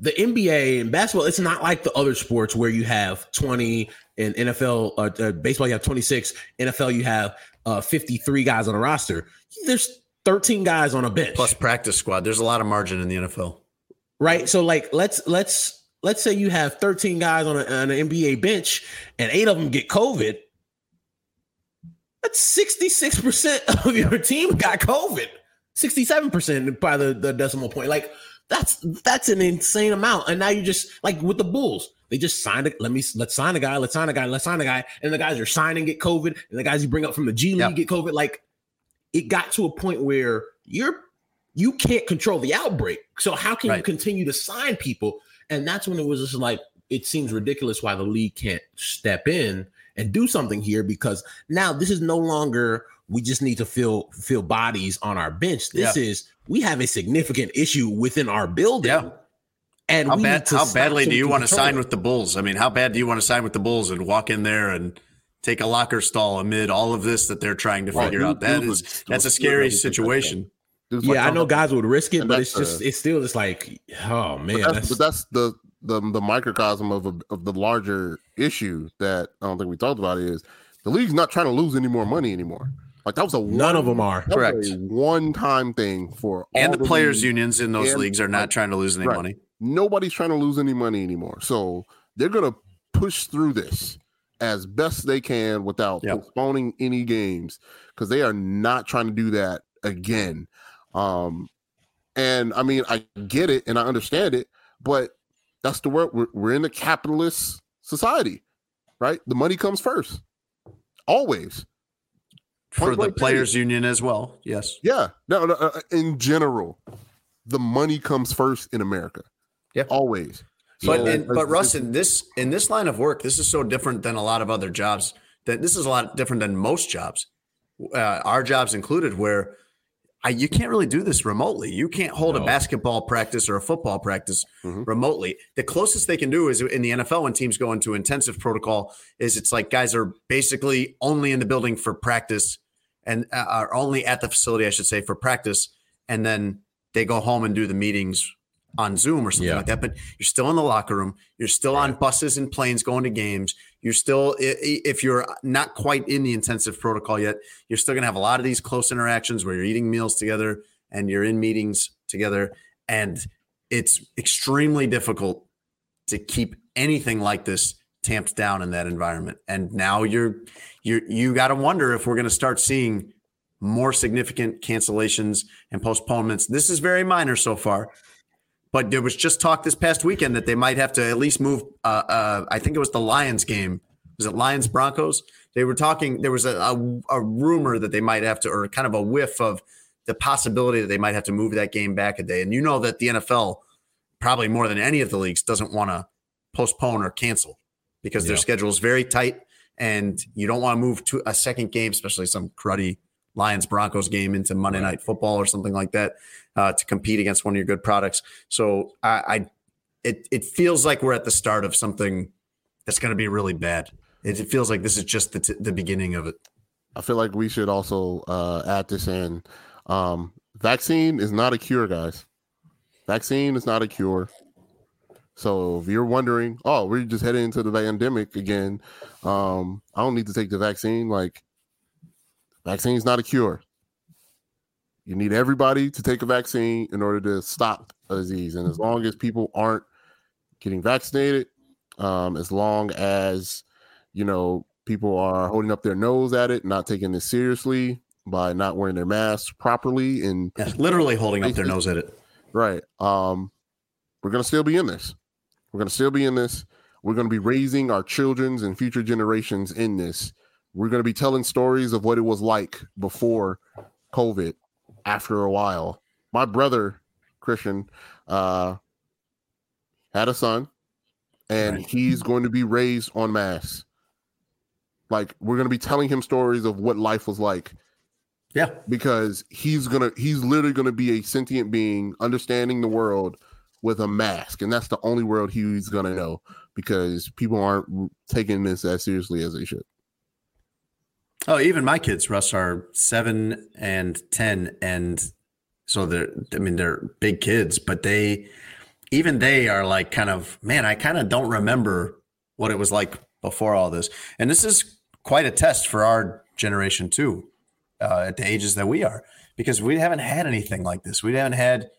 the NBA and basketball, it's not like the other sports where you have 20 in NFL, uh, uh, baseball, you have 26, NFL, you have uh, 53 guys on a roster. There's 13 guys on a bench. Plus practice squad. There's a lot of margin in the NFL. right? So like let's let's let's say you have 13 guys on, a, on an NBA bench and eight of them get COVID. That's 66% of your team got COVID. 67% by the, the decimal point. Like that's that's an insane amount. And now you just like with the Bulls, they just signed it. Let me let's sign a guy, let's sign a guy, let's sign a guy. And the guys are signing get COVID, and the guys you bring up from the G League Yeah. get COVID. Like it got to a point where you're you can't control the outbreak. So how can you continue to sign people? And that's when it was just like it seems ridiculous why the league can't step in and do something here because now this is no longer we just need to fill fill bodies on our bench. This is we have a significant issue within our building. Yeah. And How bad? How badly do you want to sign with the Bulls? I mean, how bad do you want to sign with the Bulls and walk in there and take a locker stall amid all of this that they're trying to Right. figure out? That Dude is would- that's a scary never situation. It was like, Yeah, I know guys would risk it, but it's just uh, it's still just like oh man, But that's, that's, but that's the, the the microcosm of a, of the larger issue that I don't think we talked about is the league's not trying to lose any more money anymore. Like that was a none one, of them are. that was Correct. one time thing for And all the players' leagues. unions in those and- leagues are not trying to lose any Right. money. Nobody's trying to lose any money anymore. So they're gonna push through this as best they can without Yep. postponing any games because they are not trying to do that again. Um, and I mean, I get it and I understand it, but that's the word. We're, we're in a capitalist society, right? The money comes first, always. For the players' union as well. Yes. Yeah, no, no. Uh, in general, the money comes first in America. Yeah. always. But So, it's- but Russ, in this in this line of work, this is so different than a lot of other jobs. That this is a lot different than most jobs, uh, our jobs included, where I, you can't really do this remotely. You can't hold a basketball practice or a football practice Mhm. remotely. The closest they can do is in the NFL when teams go into intensive protocol is it's like guys are basically only in the building for practice and uh, are only at the facility, I should say, for practice, and then they go home and do the meetings on Zoom or something Yeah. like that. But you're still in the locker room. You're still on buses and planes going to games. You're still, if you're not quite in the intensive protocol yet, you're still going to have a lot of these close interactions where you're eating meals together and you're in meetings together. And it's extremely difficult to keep anything like this tamped down in that environment. And now you're, you're, you got to wonder if we're going to start seeing more significant cancellations and postponements. This is very minor so far, but there was just talk this past weekend that they might have to at least move. Uh, uh, I think it was the Lions game. Was it Lions Broncos? They were talking. There was a, a, a rumor that they might have to, or kind of a whiff of the possibility that they might have to move that game back a day. And you know that the NFL, probably more than any of the leagues, doesn't want to postpone or cancel because their schedule is very tight, and you don't want to move to a second game, especially some cruddy Lions Broncos game into Monday Night Football or something like that uh, to compete against one of your good products. So I, I it it feels like we're at the start of something that's going to be really bad. It, it feels like this is just the t- the beginning of it. I feel like we should also uh, add this in. Um, vaccine is not a cure, guys. Vaccine is not a cure. So if you're wondering, oh, we're just heading into the pandemic again, um, I don't need to take the vaccine. Like, vaccine's not a cure. You need everybody to take a vaccine in order to stop a disease. And as long as people aren't getting vaccinated, um, as long as you know people are holding up their nose at it, not taking this seriously by not wearing their masks properly, and Yeah, literally holding up their nose at it. right, um, we're gonna still be in this. We're gonna still be in this. We're gonna be raising our children's and future generations in this. We're gonna be telling stories of what it was like before COVID. After a while, my brother Christian uh, had a son, and Right. he's going to be raised on mass. Like we're going to be telling him stories of what life was like Yeah. because he's gonna he's literally gonna be a sentient being understanding the world with a mask, and that's the only world he's gonna know because people aren't taking this as seriously as they should. Oh, even my kids, Russ, are seven and ten, and so they're. I mean, they're big kids, but they, even they are like kind of man. I kind of don't remember what it was like before all this, and this is quite a test for our generation too, uh, at the ages that we are, because we haven't had anything like this. We haven't had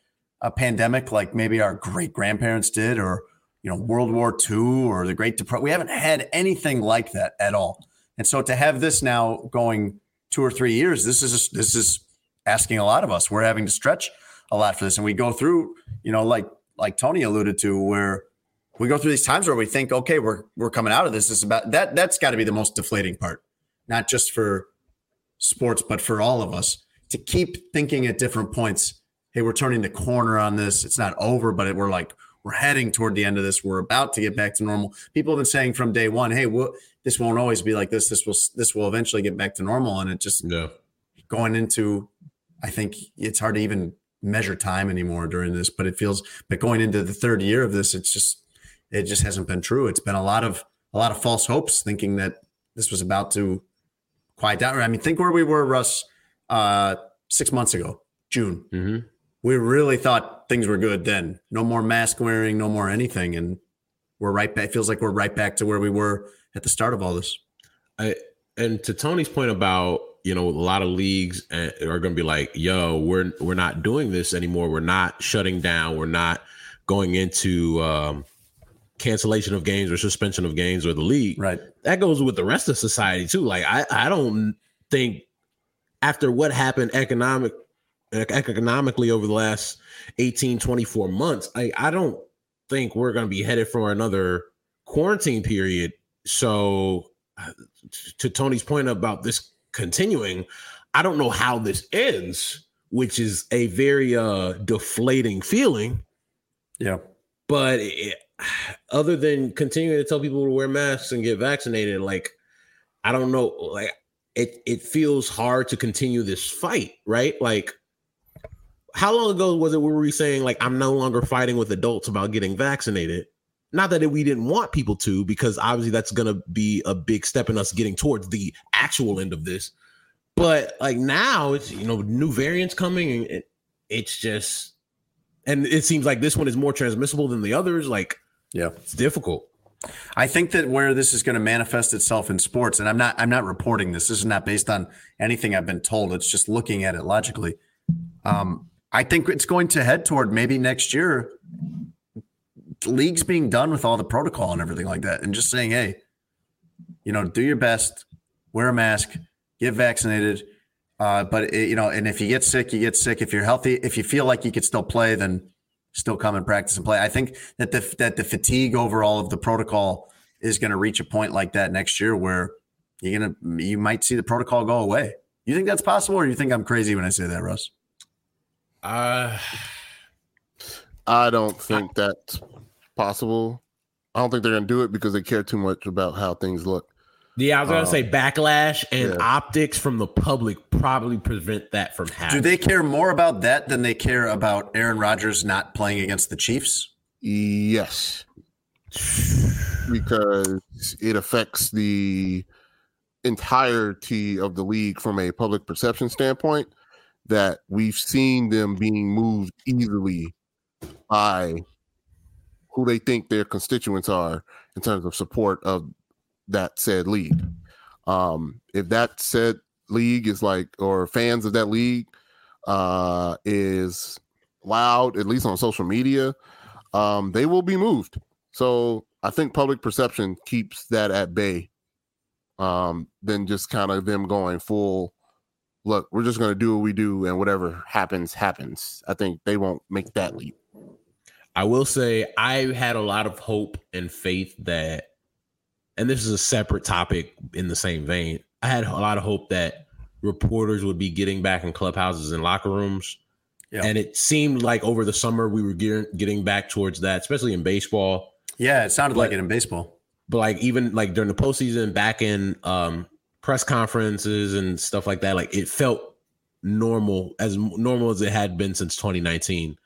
a pandemic like maybe our great grandparents did, or you know, World War II or the Great Depression. We haven't had anything like that at all. And so to have this now going two or three years, this is this is asking a lot of us. We're having to stretch a lot for this, and we go through, you know, like like Tony alluded to, where we go through these times where we think, okay, we're we're coming out of this. This is about that. That's got to be the most deflating part, not just for sports, but for all of us to keep thinking at different points. Hey, we're turning the corner on this. It's not over, but it, we're like we're heading toward the end of this. We're about to get back to normal. People have been saying from day one, hey, we'll, this won't always be like this. This will this will eventually get back to normal. And it just Yeah. going into, I think it's hard to even measure time anymore during this. But it feels, but going into the third year of this, it's just it just hasn't been true. It's been a lot of a lot of false hopes, thinking that this was about to quiet down. I mean, think where we were, Russ, uh, six months ago, June hmm we really thought things were good then. No more mask wearing, no more anything, and we're right back. It feels like we're right back to where we were at the start of all this. I, and to Tony's point about you know a lot of leagues uh, are going to be like, "Yo, we're we're not doing this anymore. We're not shutting down. We're not going into um, cancellation of games or suspension of games or the league." Right. That goes with the rest of society too. Like I I don't think after what happened economic economically over the last 18 24 months i i don't think we're going to be headed for another quarantine period. So uh, to tony's point about this continuing i don't know how this ends which is a very uh deflating feeling. Yeah. but it, other than continuing to tell people to wear masks and get vaccinated like i don't know like it it feels hard to continue this fight right? Like how long ago was it were we were saying like i'm no longer fighting with adults about getting vaccinated not that we didn't want people to because obviously that's going to be a big step in us getting towards the actual end of this but like now it's you know new variants coming and it, it's just and it seems like this one is more transmissible than the others like Yeah. it's difficult I think that where this is going to manifest itself in sports, and I'm not I'm not reporting this. This is not based on anything I've been told. It's just looking at it logically. Um, I think it's going to head toward maybe next year leagues being done with all the protocol and everything like that, and just saying, hey, you know, do your best, wear a mask, get vaccinated. Uh, but it, you know, and if you get sick, you get sick. If you're healthy, if you feel like you could still play, then still come and practice and play. I think that the that the fatigue overall of the protocol is going to reach a point like that next year where you're gonna you might see the protocol go away. You think that's possible, or you think I'm crazy when I say that, Russ? Uh I don't think that's possible. I don't think they're gonna do it because they care too much about how things look. yeah i was gonna Uh, say backlash and yeah. optics from the public probably prevent that from happening. Do they care more about that than they care about Aaron Rodgers not playing against the Chiefs? Yes, because it affects the entirety of the league from a public perception standpoint. That we've seen them being moved easily by who they think their constituents are in terms of support of that said league. Um, if that said league is like, or fans of that league uh, is loud, at least on social media, um, they will be moved. So I think public perception keeps that at bay um, than just kind of them going full look, we're just going to do what we do and whatever happens, happens. I think they won't make that leap. I will say I had a lot of hope and faith that, and this is a separate topic in the same vein. I had a lot of hope that reporters would be getting back in clubhouses and locker rooms. Yeah. And it seemed like over the summer we were getting, getting back towards that, especially in baseball. Yeah, it sounded but, like it in baseball. But like even like during the postseason, back in um, press conferences and stuff like that, like it felt normal as normal as it had been since 2019.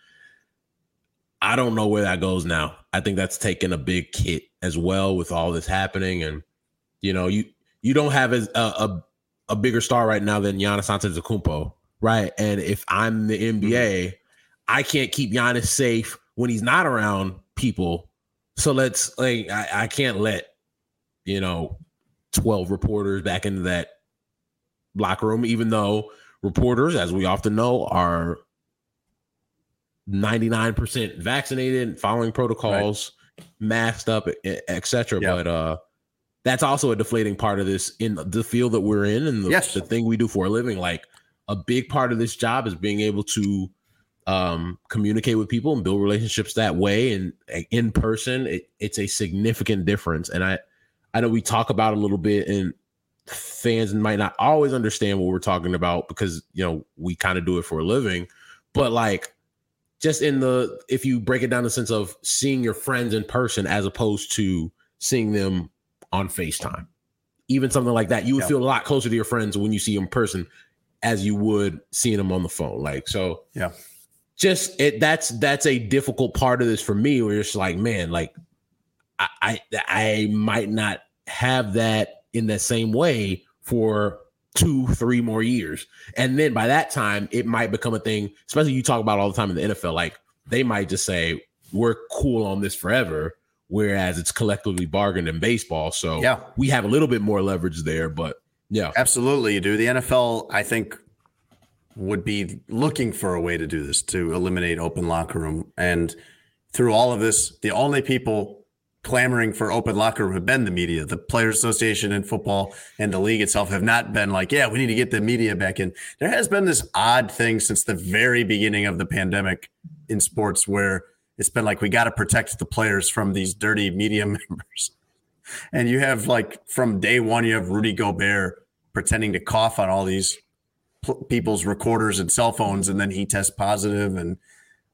I don't know where that goes now. I think that's taken a big hit as well with all this happening, and you know, you you don't have as a, a, a bigger star right now than Giannis Antetokounmpo, right? And if I'm the NBA, mm-hmm. I can't keep Giannis safe when he's not around people. So let's like I, I can't let you know 12 reporters back into that locker room, even though reporters, as we often know, are 99% vaccinated, following protocols, right. masked up, etc. But uh that's also a deflating part of this in the field that we're in and the, yes. the thing we do for a living. Like a big part of this job is being able to um, communicate with people and build relationships that way and in person. It, it's a significant difference. And I, I know we talk about a little bit and fans might not always understand what we're talking about because, you know, we kind of do it for a living, but like just in the, if you break it down the sense of seeing your friends in person as opposed to seeing them on FaceTime. Even something like that, you would yeah. feel a lot closer to your friends when you see them in person as you would seeing them on the phone. Like so, yeah. Just it that's that's a difficult part of this for me where it's like, man, like I I, I might not have that in the same way for two, three more years. And then by that time, it might become a thing, especially you talk about all the time in the NFL. Like they might just say, We're cool on this forever whereas it's collectively bargained in baseball. So yeah. we have a little bit more leverage there, but yeah. Absolutely, you do. The NFL, I think, would be looking for a way to do this to eliminate open locker room. And through all of this, the only people clamoring for open locker room have been the media. The Players Association and football and the league itself have not been like, yeah, we need to get the media back in. There has been this odd thing since the very beginning of the pandemic in sports where it's been like we got to protect the players from these dirty media members. And you have like from day one, you have Rudy Gobert pretending to cough on all these people's recorders and cell phones, and then he tests positive. And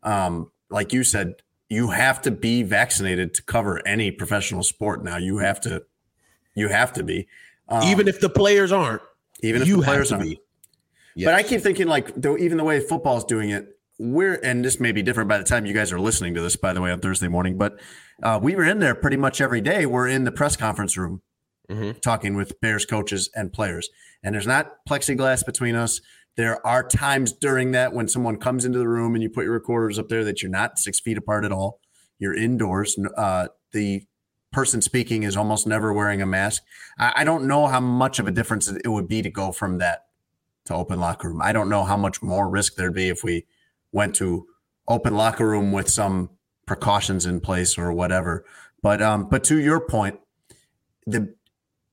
um, like you said, you have to be vaccinated to cover any professional sport now. You have to, you have to be, um, even if the players aren't. Even if the players aren't. Yes. But I keep thinking like, though, even the way football is doing it, we're and this may be different by the time you guys are listening to this by the way on thursday morning but uh, we were in there pretty much every day we're in the press conference room mm-hmm. talking with bears coaches and players and there's not plexiglass between us there are times during that when someone comes into the room and you put your recorders up there that you're not six feet apart at all. You're indoors. Uh, the person speaking is almost never wearing a mask. I, I don't know how much of a difference it would be to go from that to open locker room. I don't know how much more risk there'd be if we went to open locker room with some precautions in place or whatever. But um, but to your point, the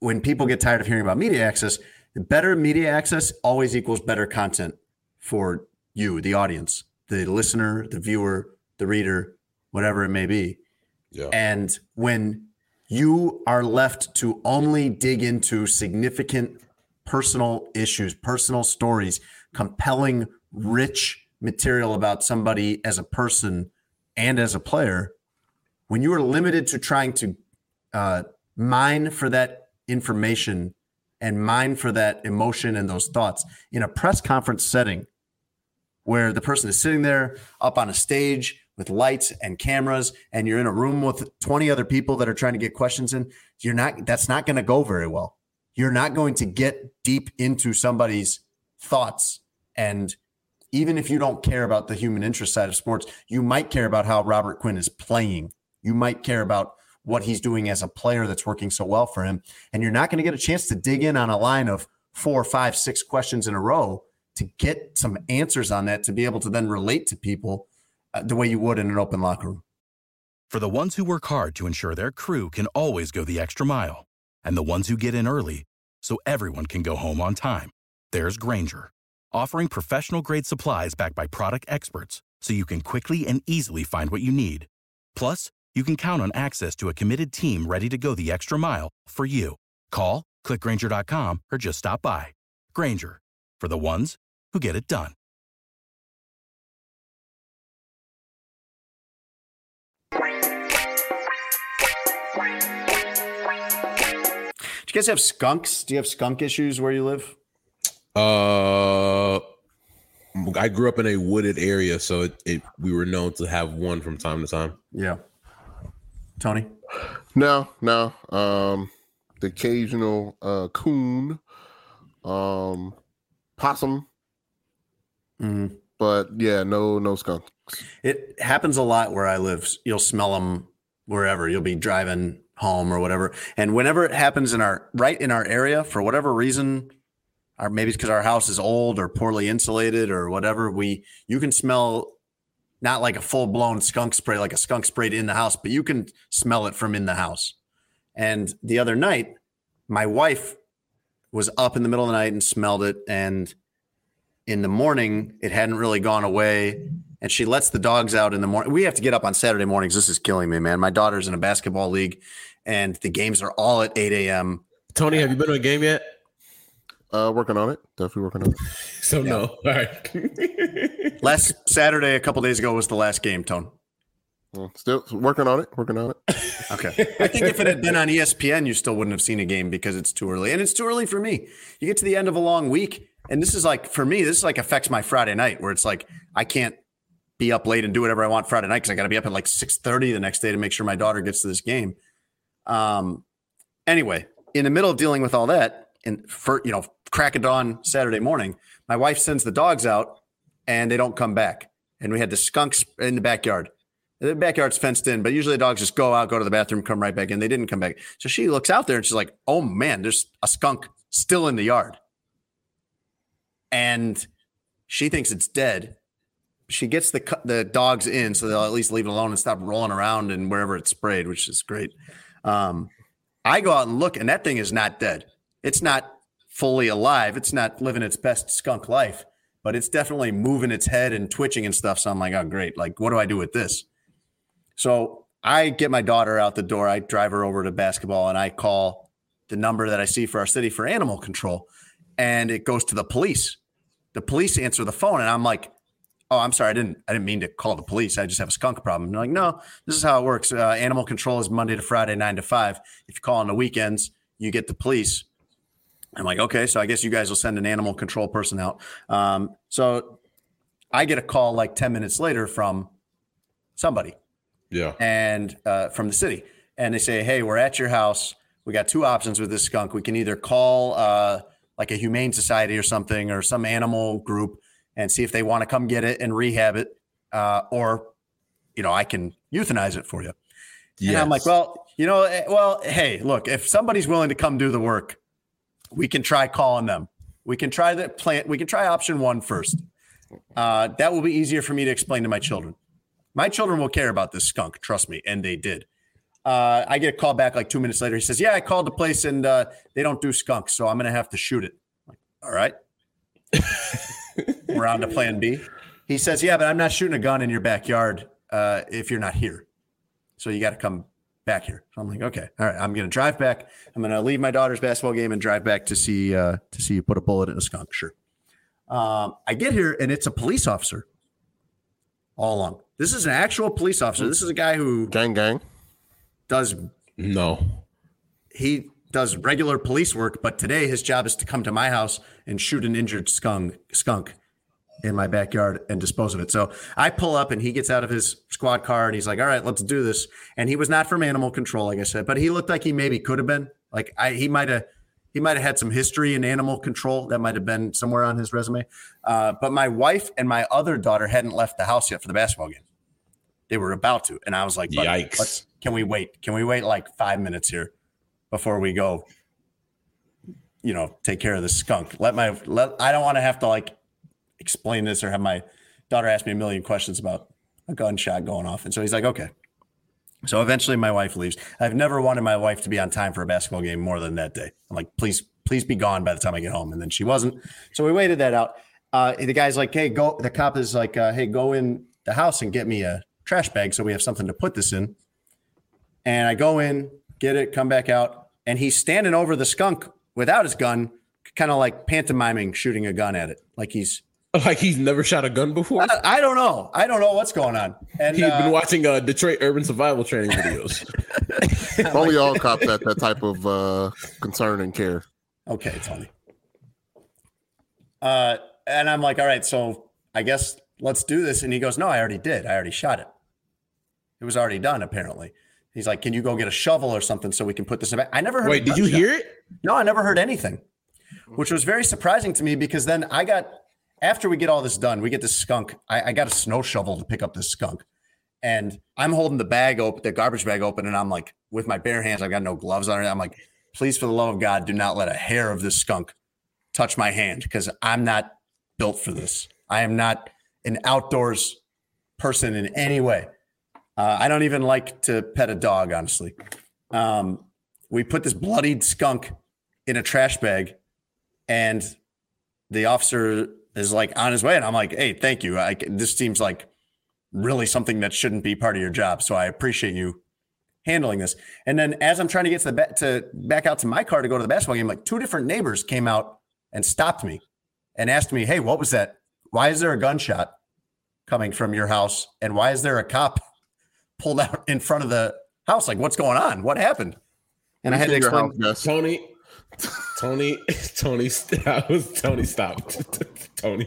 when people get tired of hearing about media access, better media access always equals better content for you, the audience, the listener, the viewer, the reader, whatever it may be. Yeah. And when you are left to only dig into significant personal issues, personal stories, compelling, rich material about somebody as a person and as a player, when you are limited to trying to uh, mine for that information and mine for that emotion and those thoughts in a press conference setting where the person is sitting there up on a stage with lights and cameras and you're in a room with 20 other people that are trying to get questions in you're not that's not going to go very well. You're not going to get deep into somebody's thoughts. And even if you don't care about the human interest side of sports, you might care about how Robert Quinn is playing. You might care about what he's doing as a player that's working so well for him. And you're not going to get a chance to dig in on a line of four, five, six questions in a row to get some answers on that to be able to then relate to people uh, the way you would in an open locker room. For the ones who work hard to ensure their crew can always go the extra mile, and the ones who get in early so everyone can go home on time, there's Grainger, offering professional grade supplies backed by product experts so you can quickly and easily find what you need. Plus, you can count on access to a committed team ready to go the extra mile for you. Call, clickgrainger.com, or just stop by. Grainger, for the ones who get it done. Do you guys have skunks? Do you have skunk issues where you live? Uh, I grew up in a wooded area, so it, it we were known to have one from time to time. Yeah. Tony? No, no. Um, the occasional uh, coon, um, possum, Mm. but yeah, no, no skunk. It happens a lot where I live. You'll smell them wherever. You'll be driving home or whatever. And whenever it happens in our right in our area, for whatever reason, or maybe it's because our house is old or poorly insulated or whatever, we you can smell not like a full blown skunk spray, like a skunk sprayed in the house, but you can smell it from in the house. And the other night, my wife was up in the middle of the night and smelled it. And in the morning, it hadn't really gone away. And she lets the dogs out in the morning. We have to get up on Saturday mornings. This is killing me, man. My daughter's in a basketball league, and the games are all at 8 a.m. Tony, have you been to a game yet? Uh, working on it. Definitely working on it. So no. All right. Last Saturday, a couple days ago, was the last game, Tone. Well, Still working on it. Working on it. Okay. I think if it had been on ESPN, you still wouldn't have seen a game because it's too early. And it's too early for me. You get to the end of a long week, and this is like, for me, this like affects my Friday night where it's like, I can't be up late and do whatever I want Friday night because I got to be up at like 6.30 the next day to make sure my daughter gets to this game. Um, anyway, in the middle of dealing with all that, and for, you know, crack of dawn Saturday morning, my wife sends the dogs out and they don't come back. And we had the skunks in the backyard. The backyard's fenced in, but usually the dogs just go out, go to the bathroom, come right back in. They didn't come back. So she looks out there and she's like, oh man, there's a skunk still in the yard. And she thinks it's dead. She gets the the dogs in so they'll at least leave it alone and stop rolling around and wherever it's sprayed, which is great. Um, I go out and look, and that thing is not dead. It's not fully alive. It's not living its best skunk life, but it's definitely moving its head and twitching and stuff. So I'm like, oh, great. Like, what do I do with this? So I get my daughter out the door. I drive her over to basketball and I call the number that I see for our city for animal control. And it goes to the police. The police answer the phone. And I'm like, oh, I'm sorry. I didn't, I didn't mean to call the police. I just have a skunk problem. And they're like, no, this is how it works. Uh, animal control is Monday to Friday, nine to five. If you call on the weekends, you get the police. I'm like, okay, so I guess you guys will send an animal control person out. Um, so I get a call like 10 minutes later from somebody Yeah. and uh, from the city. And they say, hey, we're at your house. We got two options with this skunk. We can either call uh, like a humane society or something or some animal group and see if they want to come get it and rehab it, uh, or you know, I can euthanize it for you. And I'm like, well, you know, eh, well, hey, look, if somebody's willing to come do the work, we can try calling them. We can try the plant. We can try option one first. Uh, that will be easier for me to explain to my children. My children will care about this skunk, trust me, and they did. Uh, I get a call back like two minutes later. He says, "Yeah, I called the place and uh, they don't do skunks, so I'm going to have to shoot it." Like, All right. We're on to Plan B. He says, "Yeah, but I'm not shooting a gun in your backyard uh, if you're not here. So you got to come back here." So I'm like, "Okay, all right. I'm going to drive back. I'm going to leave my daughter's basketball game and drive back to see uh, to see you put a bullet in a skunk." Sure. Um, I get here and it's a police officer all along. This is an actual police officer. This is a guy who Gang, gang. does No. he does regular police work, but today his job is to come to my house and shoot an injured skunk skunk in my backyard and dispose of it. So I pull up and he gets out of his squad car and he's like, "All right, let's do this." And he was not from animal control, like I said, but he looked like he maybe could have been. Like I, he might have he might have had some history in animal control that might have been somewhere on his resume. Uh, but my wife and my other daughter hadn't left the house yet for the basketball game. They were about to, and I was like, Yikes. can we wait? Can we wait like five minutes here before we go? You know, take care of the skunk. Let my let. I don't want to have to like explain this or have my daughter ask me a million questions about a gunshot going off. And so he's like, okay. So eventually my wife leaves. I've never wanted my wife to be on time for a basketball game more than that day. I'm like, please, please be gone by the time I get home. And then she wasn't. So we waited that out. Uh, the guy's like, hey, go. The cop is like, uh, hey, go in the house and get me a trash bag so we have something to put this in. And I go in, get it, come back out, and he's standing over the skunk without his gun, kind of like pantomiming shooting a gun at it, like he's Like he's never shot a gun before. I, I don't know. I don't know what's going on. And He's uh, been watching uh, Detroit urban survival training videos. Only all cops have that type of uh, concern and care. Okay, Tony. Uh, and I'm like, all right, so I guess let's do this. And he goes, no, I already did. I already shot it. It was already done, apparently. He's like, can you go get a shovel or something so we can put this in back? I never heard. Wait, did you gunshot. hear it? No, I never heard anything, which was very surprising to me because then I got, after we get all this done, we get this skunk. I, I got a snow shovel to pick up this skunk. And I'm holding the bag open, the garbage bag open, and I'm like, with my bare hands, I've got no gloves on it. I'm like, please, for the love of God, do not let a hair of this skunk touch my hand because I'm not built for this. I am not an outdoors person in any way. Uh, I don't even like to pet a dog, honestly. Um, we put this bloodied skunk in a trash bag, and the officer is like on his way, and I'm like, "Hey, thank you. I, this seems like really something that shouldn't be part of your job, so I appreciate you handling this." And then, as I'm trying to get to the ba- to back out to my car to go to the basketball game, like two different neighbors came out and stopped me and asked me, "Hey, what was that? Why is there a gunshot coming from your house? And why is there a cop pulled out in front of the house? Like, what's going on? What happened?" And I had to explain. house, yes. Tony, Tony, Tony, that was Tony. Stop, Tony,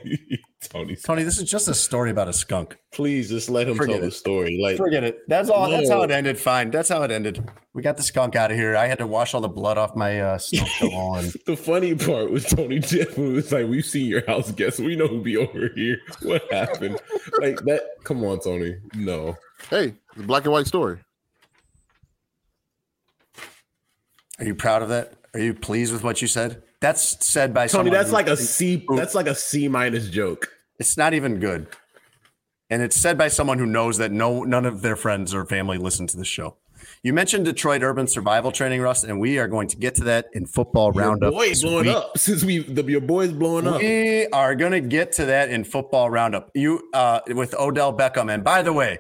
Tony. Tony, this is just a story about a skunk. Please just let him Forget tell the story. Like Forget it. That's all. That's how it ended. Fine. That's how it ended. We got the skunk out of here. I had to wash all the blood off my uh, snow shovel. And the funny part was Tony Jeff was like, "We've seen your house guests. We know who be over here. What happened? like that? Come on, Tony. No, Hey, it's a black and white story. are you proud of that? Are you pleased with what you said? That's said by Tony. someone That's like a C. That's like a C minus joke. It's not even good, and it's said by someone who knows that no none of their friends or family listen to this show. You mentioned Detroit urban survival training, Russ, and we are going to get to that in football roundup. Your boy this blowing week. up since we the your boy's blowing up. We are going to get to that in football roundup. You uh, with Odell Beckham, and by the way,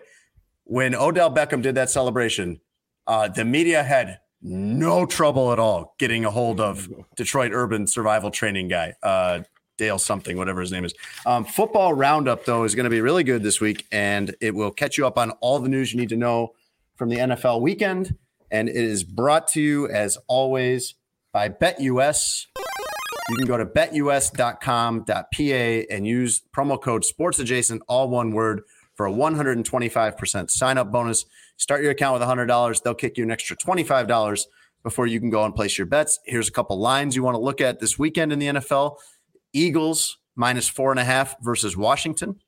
when Odell Beckham did that celebration, uh, the media had no trouble at all getting a hold of Detroit Urban Survival Training guy, uh, Dale something, whatever his name is. Um, football roundup though is going to be really good this week, and it will catch you up on all the news you need to know from the NFL weekend. And it is brought to you as always by BetUS. You can go to betus.com.pa and use promo code SportsAdjacent, all one word, for a 125% sign up bonus. Start your account with $100. They'll kick you an extra $25 before you can go and place your bets. Here's a couple lines you want to look at this weekend in the NFL Eagles minus four and a half versus Washington.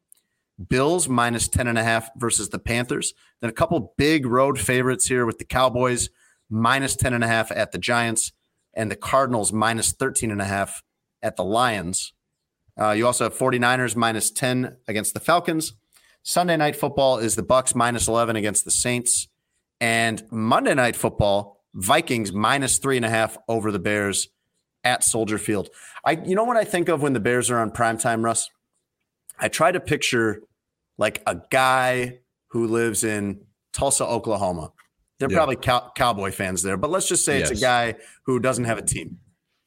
Bills minus 10 and a half versus the Panthers. Then a couple big road favorites here with the Cowboys minus 10 and a half at the Giants and the Cardinals minus 13 and a half at the Lions. Uh, you also have 49ers minus 10 against the Falcons. Sunday night football is the Bucs minus 11 against the Saints. And Monday night football, Vikings minus three and a half over the Bears at Soldier Field. I you know what I think of when the Bears are on primetime, Russ? I try to picture like a guy who lives in Tulsa, Oklahoma. They're Yeah. probably cow- cowboy fans there, but let's just say it's a guy who doesn't have a team.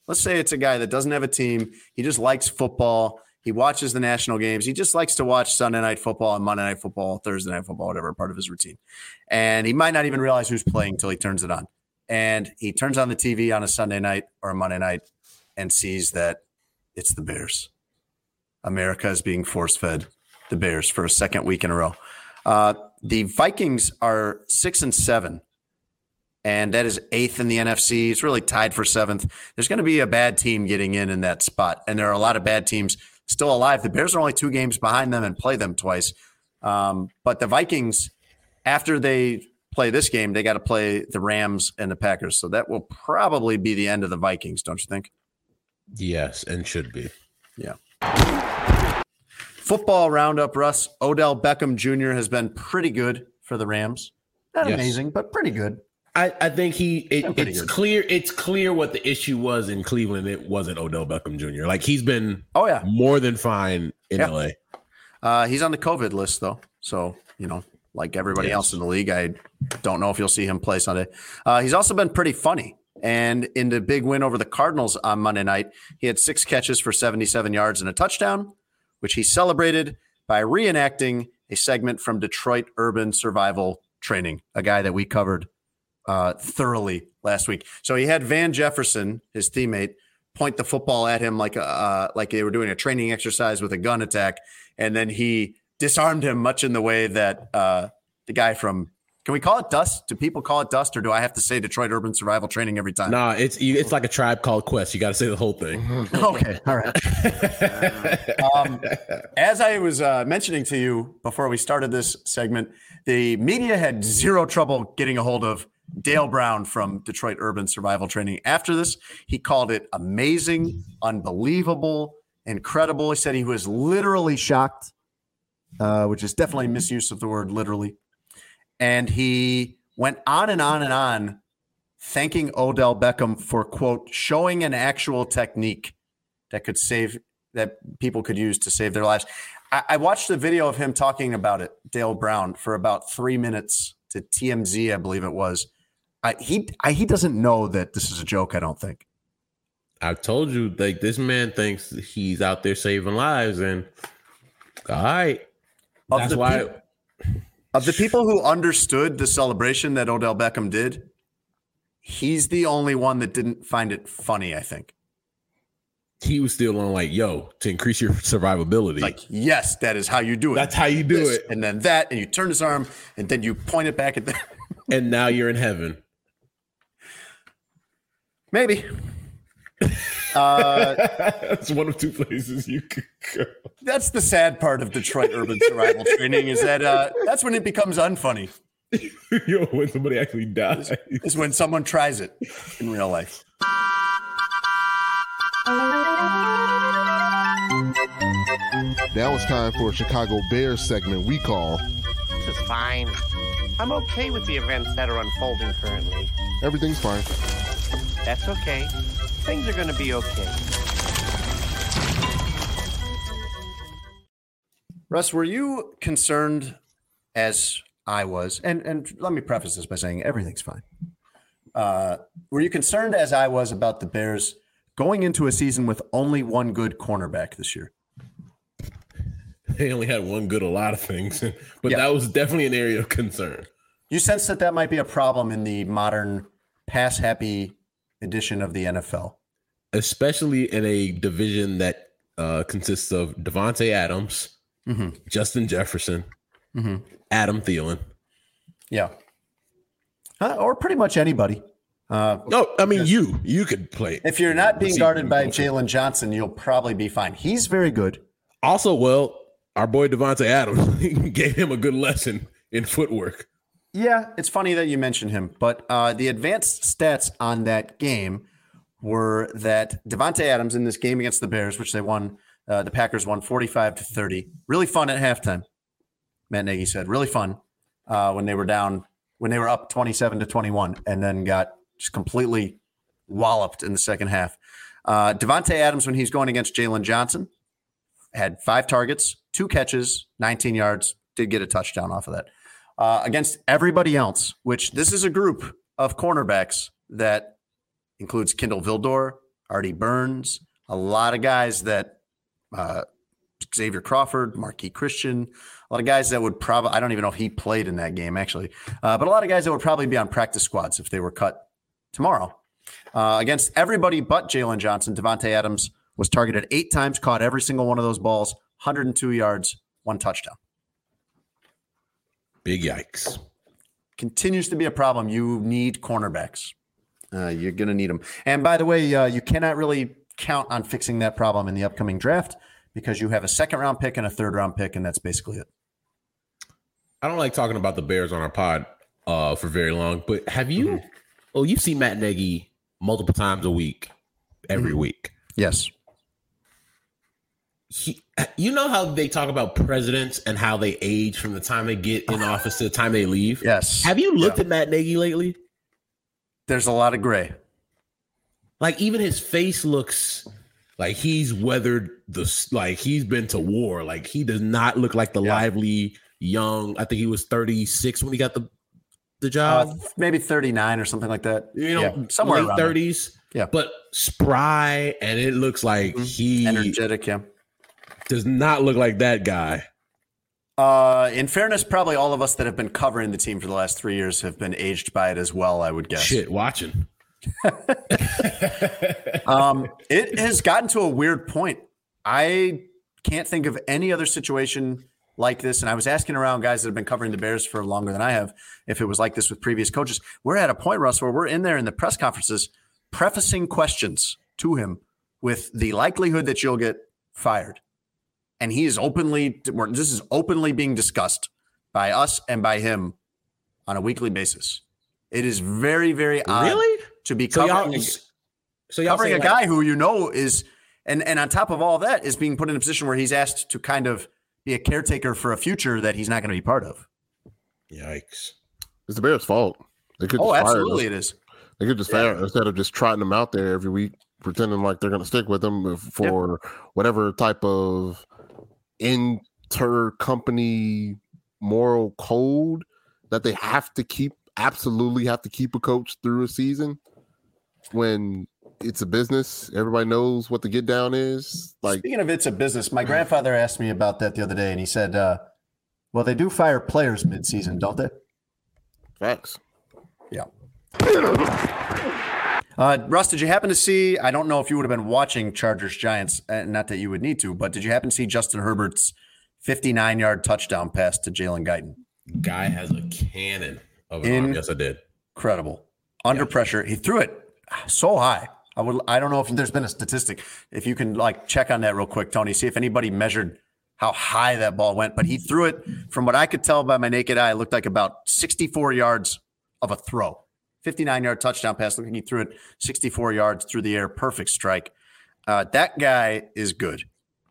Let's say it's a guy that doesn't have a team. He just likes football. He watches the national games. He just likes to watch Sunday night football and Monday night football, Thursday night football, whatever part of his routine. And he might not even realize who's playing until he turns it on. And he turns on the TV on a Sunday night or a Monday night and sees that it's the Bears. America is being force fed the Bears for a second week in a row. Uh, the Vikings are six and seven, and that is eighth in the NFC. It's really tied for seventh. There's going to be a bad team getting in in that spot, and there are a lot of bad teams still alive. The Bears are only two games behind them and play them twice. Um, but the Vikings, after they play this game, they got to play the Rams and the Packers. So that will probably be the end of the Vikings, don't you think? Yes, and should be. Yeah. Football roundup, Russ. Odell Beckham Jr. has been pretty good for the Rams. Not Yes. amazing, but pretty good. I, I think he it, it's good. clear it's clear what the issue was in Cleveland. It wasn't Odell Beckham Jr. Like he's been Oh yeah, more than fine in Yeah. LA. uh, he's on the COVID list though, so you know, like everybody Yes. else in the league, I don't know if you'll see him play Sunday. Uh, he's also been pretty funny. And in the big win over the Cardinals on Monday night, he had six catches for 77 yards and a touchdown, which he celebrated by reenacting a segment from Detroit Urban Survival Training, a guy that we covered uh, thoroughly last week. So he had Van Jefferson, his teammate, point the football at him like a, uh, like they were doing a training exercise with a gun attack, and then he disarmed him much in the way that uh, the guy from can we call it dust? Do people call it dust, or do I have to say Detroit Urban Survival Training every time? Nah, it's it's like a tribe called Quest. You got to say the whole thing. okay, all right. um, as I was uh, mentioning to you before we started this segment, the media had zero trouble getting a hold of Dale Brown from Detroit Urban Survival Training. After this, he called it amazing, unbelievable, incredible. He said he was literally shocked, uh, which is definitely misuse of the word literally. And he went on and on and on thanking Odell Beckham for quote showing an actual technique that could save that people could use to save their lives. I, I watched a video of him talking about it, Dale Brown, for about three minutes to TMZ, I believe it was. I, he I, he doesn't know that this is a joke. I don't think. I've told you, like this man thinks he's out there saving lives, and all right, Of that's the why. peop- Of the people who understood the celebration that Odell Beckham did, he's the only one that didn't find it funny. I think. he was still on like, yo, to increase your survivability. Like, yes, that is how you do it. that's how you do This, it. and then that, and you turn his arm, and then you point it back at the. And now you're in heaven. Maybe. Uh, That's one of two places you could go. that's the sad part of Detroit urban survival training is that uh, that's when it becomes unfunny. yo, when somebody actually dies. Is when someone tries it in real life. Now it's time for a Chicago Bears segment we call This is fine. I'm okay with the events that are unfolding currently. Everything's Fine. That's okay. Things are going to be okay. Russ, were you concerned as I was? And and let me preface this by saying everything's fine. Uh, were you concerned as I was about the Bears going into a season with only one good cornerback this year? They only had one good a lot of things, but Yeah. that was definitely an area of concern. You sense that that might be a problem in the modern pass happy edition of the NFL. especially in a division that uh, consists of Davante Adams, Mhm. Justin Jefferson, Mhm. Adam Thielen. Yeah. Uh, or pretty much anybody. Uh, No, I mean you. You could play. if you're not being guarded by. Jaylon Johnson, you'll probably be fine. He's very good. Also, well, our boy Davante Adams gave him a good lesson in footwork. Yeah, it's funny that you mentioned him, but uh, the advanced stats on that game were that Davante Adams in this game against the Bears, which they won, uh, the Packers won 45 to 30. Really fun at halftime. Matt Nagy said, really fun uh, when they were down, when they were up 27 to 21, and then got just completely walloped in the second half. Uh, Davante Adams, when he's going against Jaylon Johnson, had five targets, two catches, 19 yards, did get a touchdown off of that. Uh, against everybody else, which this is a group of cornerbacks that includes Kindle Vildor, Artie Burns, a lot of guys that uh, Xavier Crawford, Marquis Christian, a lot of guys that would probably, I don't even know if he played in that game actually, uh, but a lot of guys that would probably be on practice squads if they were cut tomorrow. Uh, against everybody but Jaylon Johnson, Davante Adams was targeted eight times, caught every single one of those balls, 102 yards, one touchdown. Big yikes. Continues to be a problem. You need cornerbacks. Uh, you're going to need them. And by the way, uh, you cannot really count on fixing that problem in the upcoming draft because you have a second round pick and a third round pick, and that's basically it. I don't like talking about the Bears on our pod uh, for very long. But have you? Mm-hmm. Oh, you've seen Matt Nagy multiple times a week, every Mm-hmm. week. Yes. He, you know how they talk about presidents and how they age from the time they get in office to the time they leave. Yes. Have you looked at Matt Nagy lately? There's a lot of gray. Like even his face looks like he's weathered the like he's been to war. Like he does not look like the Yeah. lively young. I think he was 36 when he got the the Uh, job. maybe 39 or something like that. you know, Yeah, somewhere late around there. 30s. Yeah. But spry and it looks like Mhm. he Energetic, yeah. Does not look like that guy. Uh, in fairness, probably all of us that have been covering the team for the last three years have been aged by it as well. I would guess. Shit, watching. Um, it has gotten to a weird point. I can't think of any other situation like this. And I was asking around guys that have been covering the Bears for longer than I have if it was like this with previous coaches. We're at a point, Russ, where we're in there in the press conferences prefacing questions to him with the likelihood that you'll get fired. And he is openly, this is openly being discussed by us and by him on a weekly basis. It is very, very odd really? to be So covering. y'all, so y'all covering a like- guy who you know is and and on top of all that is being put in a position where he's asked to kind of be a caretaker for a future that he's not going to be part of. Yikes. It's the Bears' fault. They could Oh, absolutely, it is. They could just fire him instead of just trotting them out there every week, pretending like they're going to stick with them uh, for whatever type of inter-company moral code that they have to keep. Absolutely, have to keep a coach through a season when it's a business. Everybody knows what the get down is. Like Speaking of it's a business, my grandfather asked me about that the other day, and he said, uh, "Well, they do fire players mid-season, don't they?" facts. Yeah. Uh, Russ, did you happen to see? I don't know if you would have been watching Chargers Giants, uh, not that you would need to, but did you happen to see Justin Herbert's 59 yard touchdown pass to Jalen Guyton? Guy has a cannon of an arm. Yes, I did. Incredible. Under pressure, he threw it so high. I would. I don't know if there's been a statistic. If you can like check on that real quick, Tony, see if anybody measured how high that ball went. But he threw it from what I could tell by my naked eye. It looked like about 64 yards of a throw. 59 yard touchdown pass. Look, he threw it 64 yards through the air. Perfect strike. Uh, that guy is good.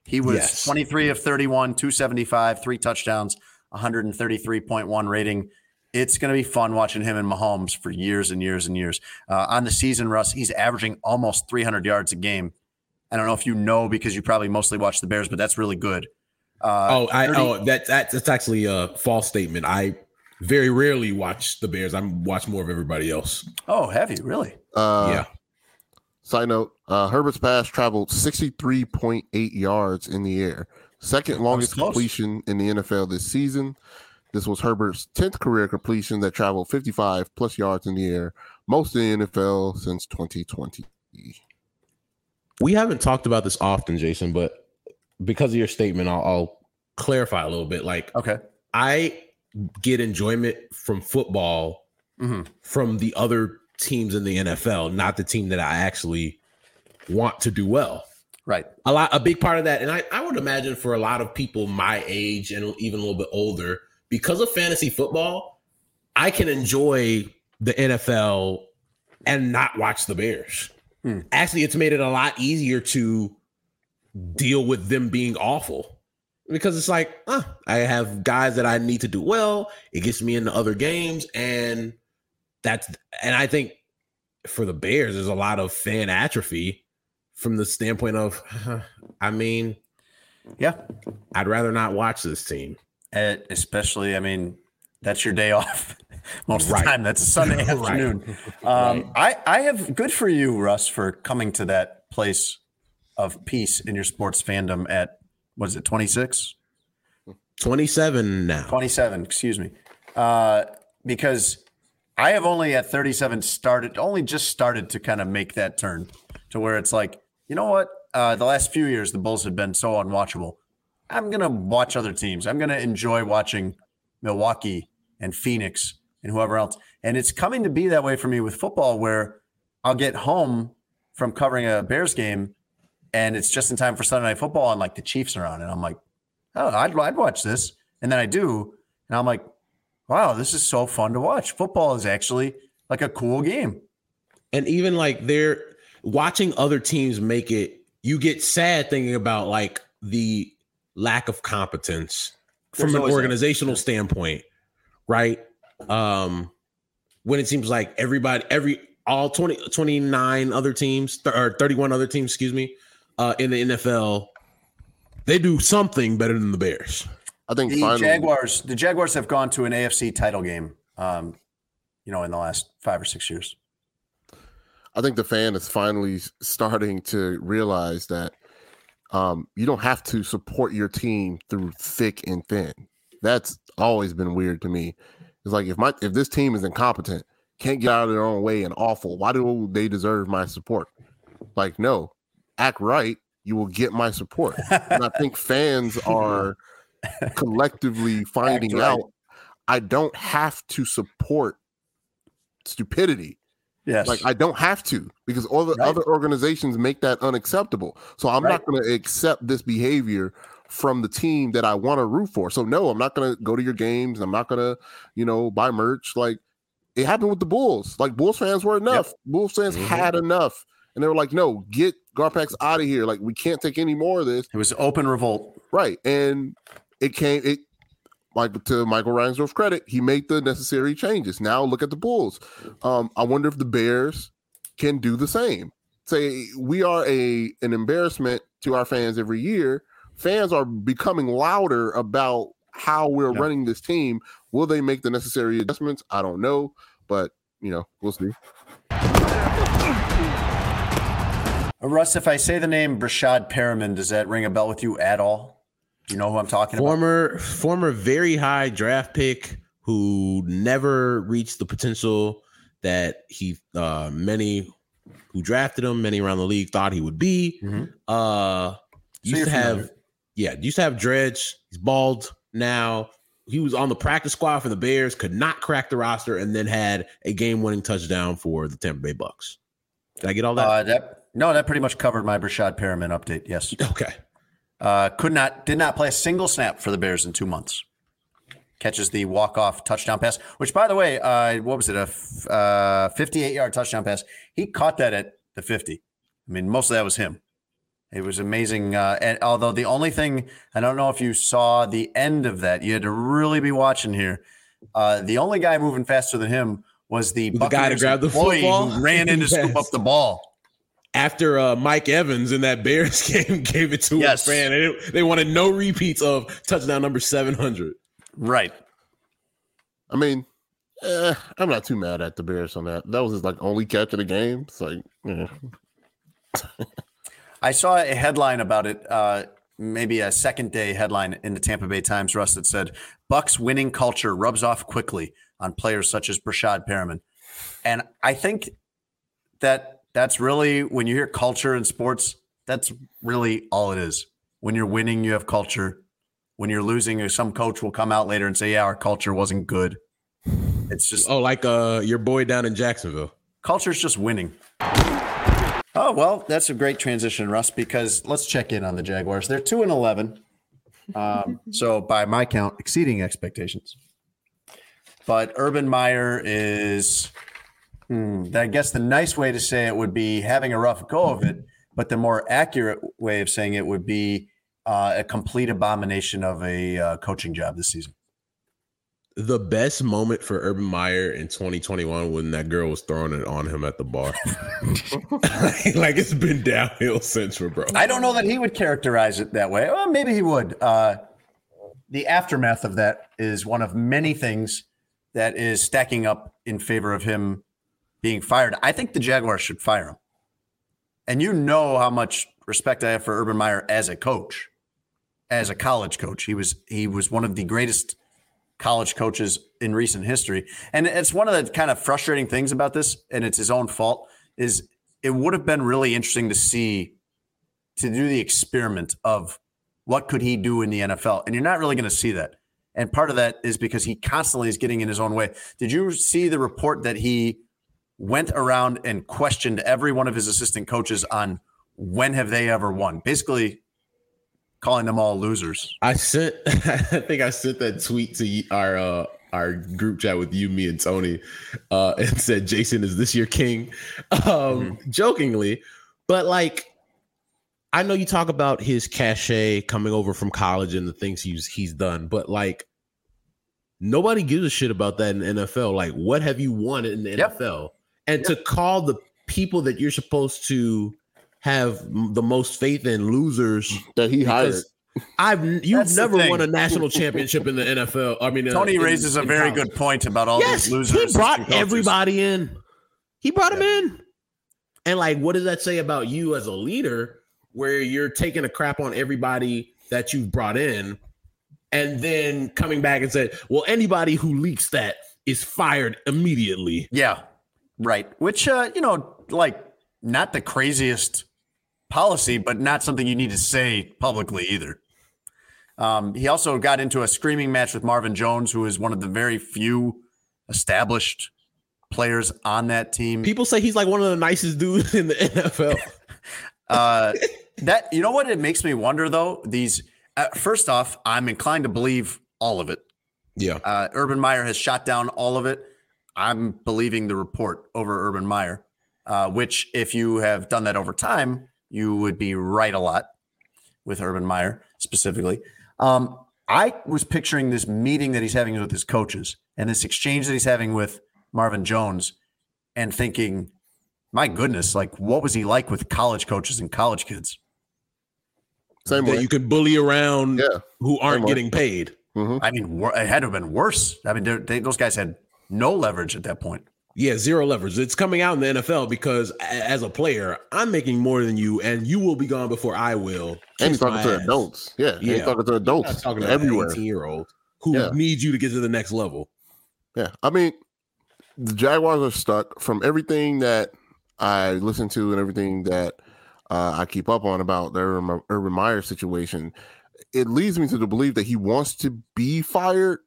He was Yes. 23 of 31, 275, three touchdowns, 133.1 rating. It's going to be fun watching him and Mahomes for years and years and years. Uh, on the season, Russ, he's averaging almost 300 yards a game. I don't know if you know because you probably mostly watch the Bears, but that's really good. Uh, oh, I 30 oh that, that that's actually a false statement. I very rarely watch the Bears. I'm watch more of everybody else. oh, have you really? Uh, yeah. Side note: uh, Herbert's pass traveled 63.8 yards in the air, second longest completion in the NFL this season. This was Herbert's 10th career completion that traveled 55 plus yards in the air, most in the NFL since 2020. We haven't talked about this often, Jason, but because of your statement, I'll, I'll clarify a little bit. Like Okay. I get enjoyment from football Mhm. from the other teams in the NFL, not the team that I actually want to do well. Right. A lot, a big part of that, and I, I would imagine for a lot of people my age and even a little bit older, because of fantasy football, I can enjoy the NFL and not watch the Bears. Hmm. Actually, it's made it a lot easier to deal with them being awful because it's like, huh, I have guys that I need to do well. It gets me into other games, and that's and I think for the Bears, there's a lot of fan atrophy from the standpoint of, I mean, Yeah. I'd rather not watch this team. Uh, especially, I mean, that's your day off most of the time. That's a Sunday Right. afternoon. Um, I, I have good for you, Russ, for coming to that place of peace in your sports fandom at, what is it, 26? 27 now. 27, excuse me. Uh, because I have only at 37 started, only just started to kind of make that turn to where it's like, you know what? Uh, the last few years, the Bulls have been so unwatchable. I'm going to watch other teams. I'm going to enjoy watching Milwaukee and Phoenix and whoever else. And it's coming to be that way for me with football where I'll get home from covering a Bears game and it's just in time for Sunday night football and like the Chiefs are on. And I'm like, oh, I'd, I'd watch this. And then I do. And I'm like, wow, this is so fun to watch. Football is actually like a cool game. And even like they're watching other teams make it, you get sad thinking about like the lack of competence There's from an always that. organizational standpoint, right? Um, when it seems like everybody, every all 20, 29 other teams th- or 31 other teams, excuse me, uh, in the NFL, they do something better than the Bears. I think The finally, Jaguars, the Jaguars have gone to an AFC title game, um, you know, in the last five or six years. I think the fan is finally starting to realize that um, you don't have to support your team through thick and thin. That's always been weird to me. It's like if my if this team is incompetent, can't get out of their own way and awful, why do they deserve my support? Like, no, act right, you will get my support. and I think fans are collectively finding right. out I don't have to support stupidity. Yes. Like I don't have to because all the Right. other organizations make that unacceptable. So I'm not going to accept this behavior from the team that I want to root for. So no, I'm not going to go to your games. I'm not going to, you know, buy merch. Like it happened with the Bulls. Like Bulls fans were enough. Bulls fans Mhm. had enough, and they were like, "No, get Garpax out of here. Like we can't take any more of this." it was open revolt. Right, and it came it. Like to Michael Reinsdorf's credit, he made the necessary changes. Now look at the Bulls. Um, I wonder if the Bears can do the same. Say we are a an embarrassment to our fans every year. Fans are becoming louder about how we're Yeah. running this team. Will they make the necessary adjustments? I don't know, but you know, we'll see. Uh, Russ, if I say the name Breshad Perriman, does that ring a bell with you at all? Do you know who I'm talking about? former former very high draft pick who never reached the potential that he uh many who drafted him many around the league thought he would be Mhm. uh used you're to have familiar. yeah used to have dredge he's bald now he was on the practice squad for the bears could not crack the roster and then had a game-winning touchdown for the tampa bay bucs did i get all that Uh, that no, that pretty much covered my Breshad Perriman update. Yes, okay uh, could not, did not play a single snap for the Bears in two months. Catches the walk off touchdown pass, which by the way, uh, what was it, a f- uh, 58 yard touchdown pass? He caught that at the 50. I mean, most of that was him. It was amazing. Uh, and although the only thing I don't know if you saw the end of that, you had to really be watching here. Uh, the only guy moving faster than him was the, The guy to grab the employee football? who ran in to scoop up the ball. After uh, Mike Evans in that Bears game gave it to Yes. a fan. They, they wanted no repeats of touchdown number 700. Right. I mean, eh, I'm not too mad at the Bears on that. That was his like only catch of the game. It's like, eh. I saw a headline about it, uh, maybe a second day headline in the Tampa Bay Times, Russ, that said Bucs winning culture rubs off quickly on players such as Breshad Perriman. And I think that that's really when you hear culture in sports, that's really all it is. When you're winning, you have culture. When you're losing, some coach will come out later and say, "Yeah, our culture wasn't good." It's just Oh, like uh, your boy down in Jacksonville. Culture's just winning. Oh well, that's a great transition, Russ. Because let's check in on the Jaguars. They're two and eleven, um, so by my count, exceeding expectations. But Urban Meyer is, hmm, I guess the nice way to say it would be having a rough go of it. But the more accurate way of saying it would be uh, a complete abomination of a uh, coaching job this season. The best moment for Urban Meyer in 2021 when that girl was throwing it on him at the bar. like it's been downhill since for bro. I don't know that he would characterize it that way. Well, maybe he would. Uh, the aftermath of that is one of many things that is stacking up in favor of him being fired. I think the Jaguars should fire him. And you know how much respect I have for Urban Meyer as a coach, as a college coach. He was he was one of the greatest college coaches in recent history. And it's one of the kind of frustrating things about this, and it's his own fault, is it would have been really interesting to see to do the experiment of what could he do in the NFL. And you're not really going to see that. And part of that is because he constantly is getting in his own way. Did you see the report that he went around and questioned every one of his assistant coaches on when have they ever won? Basically calling them all losers. I sent I think I sent that tweet to our uh our group chat with you, me, and Tony, uh, and said, "Jason, is this your king?" Um, mm-hmm. Jokingly, but like, I know you talk about his cachet coming over from college and the things he's he's done, but like, nobody gives a shit about that in the NFL. Like, what have you won in the yep. NFL? And yep. to call the people that you're supposed to have the most faith in losers that he hired I've you've That's never won a national championship in the NFL. I mean, uh, Tony uh, raises in, a very college. good point about all yes, these losers. He brought everybody in. He brought yeah. them in. And like, what does that say about you as a leader, where you're taking a crap on everybody that you've brought in, and then coming back and said, "Well, anybody who leaks that is fired immediately." Yeah, right. Which, uh, you know, like not the craziest policy, but not something you need to say publicly either. Um, he also got into a screaming match with Marvin Jones, who is one of the very few established players on that team. People say he's like one of the nicest dudes in the NFL. uh, that you know what it makes me wonder though. These uh, first off, I'm inclined to believe all of it. Yeah, uh, Urban Meyer has shot down all of it. I'm believing the report over Urban Meyer, uh, which if you have done that over time, you would be right a lot with Urban Meyer specifically. Um, I was picturing this meeting that he's having with his coaches and this exchange that he's having with Marvin Jones and thinking, my goodness, like what was he like with college coaches and college kids? Same that way. you could bully around yeah. who aren't getting paid. Mm-hmm. I mean, it had to have been worse. I mean, they, those guys had no leverage at that point. Yeah, zero leverage. It's coming out in the NFL because as a player, I'm making more than you, and you will be gone before I will. And he's talking to ass. adults. Yeah, yeah. He's talking to adults. talking to everywhere. 18 year old who yeah. needs you to get to the next level. Yeah, I mean, the Jaguars are stuck from everything that I listen to and everything that uh, I keep up on about the Urban, Urban Meyer situation. It leads me to the belief that he wants to be fired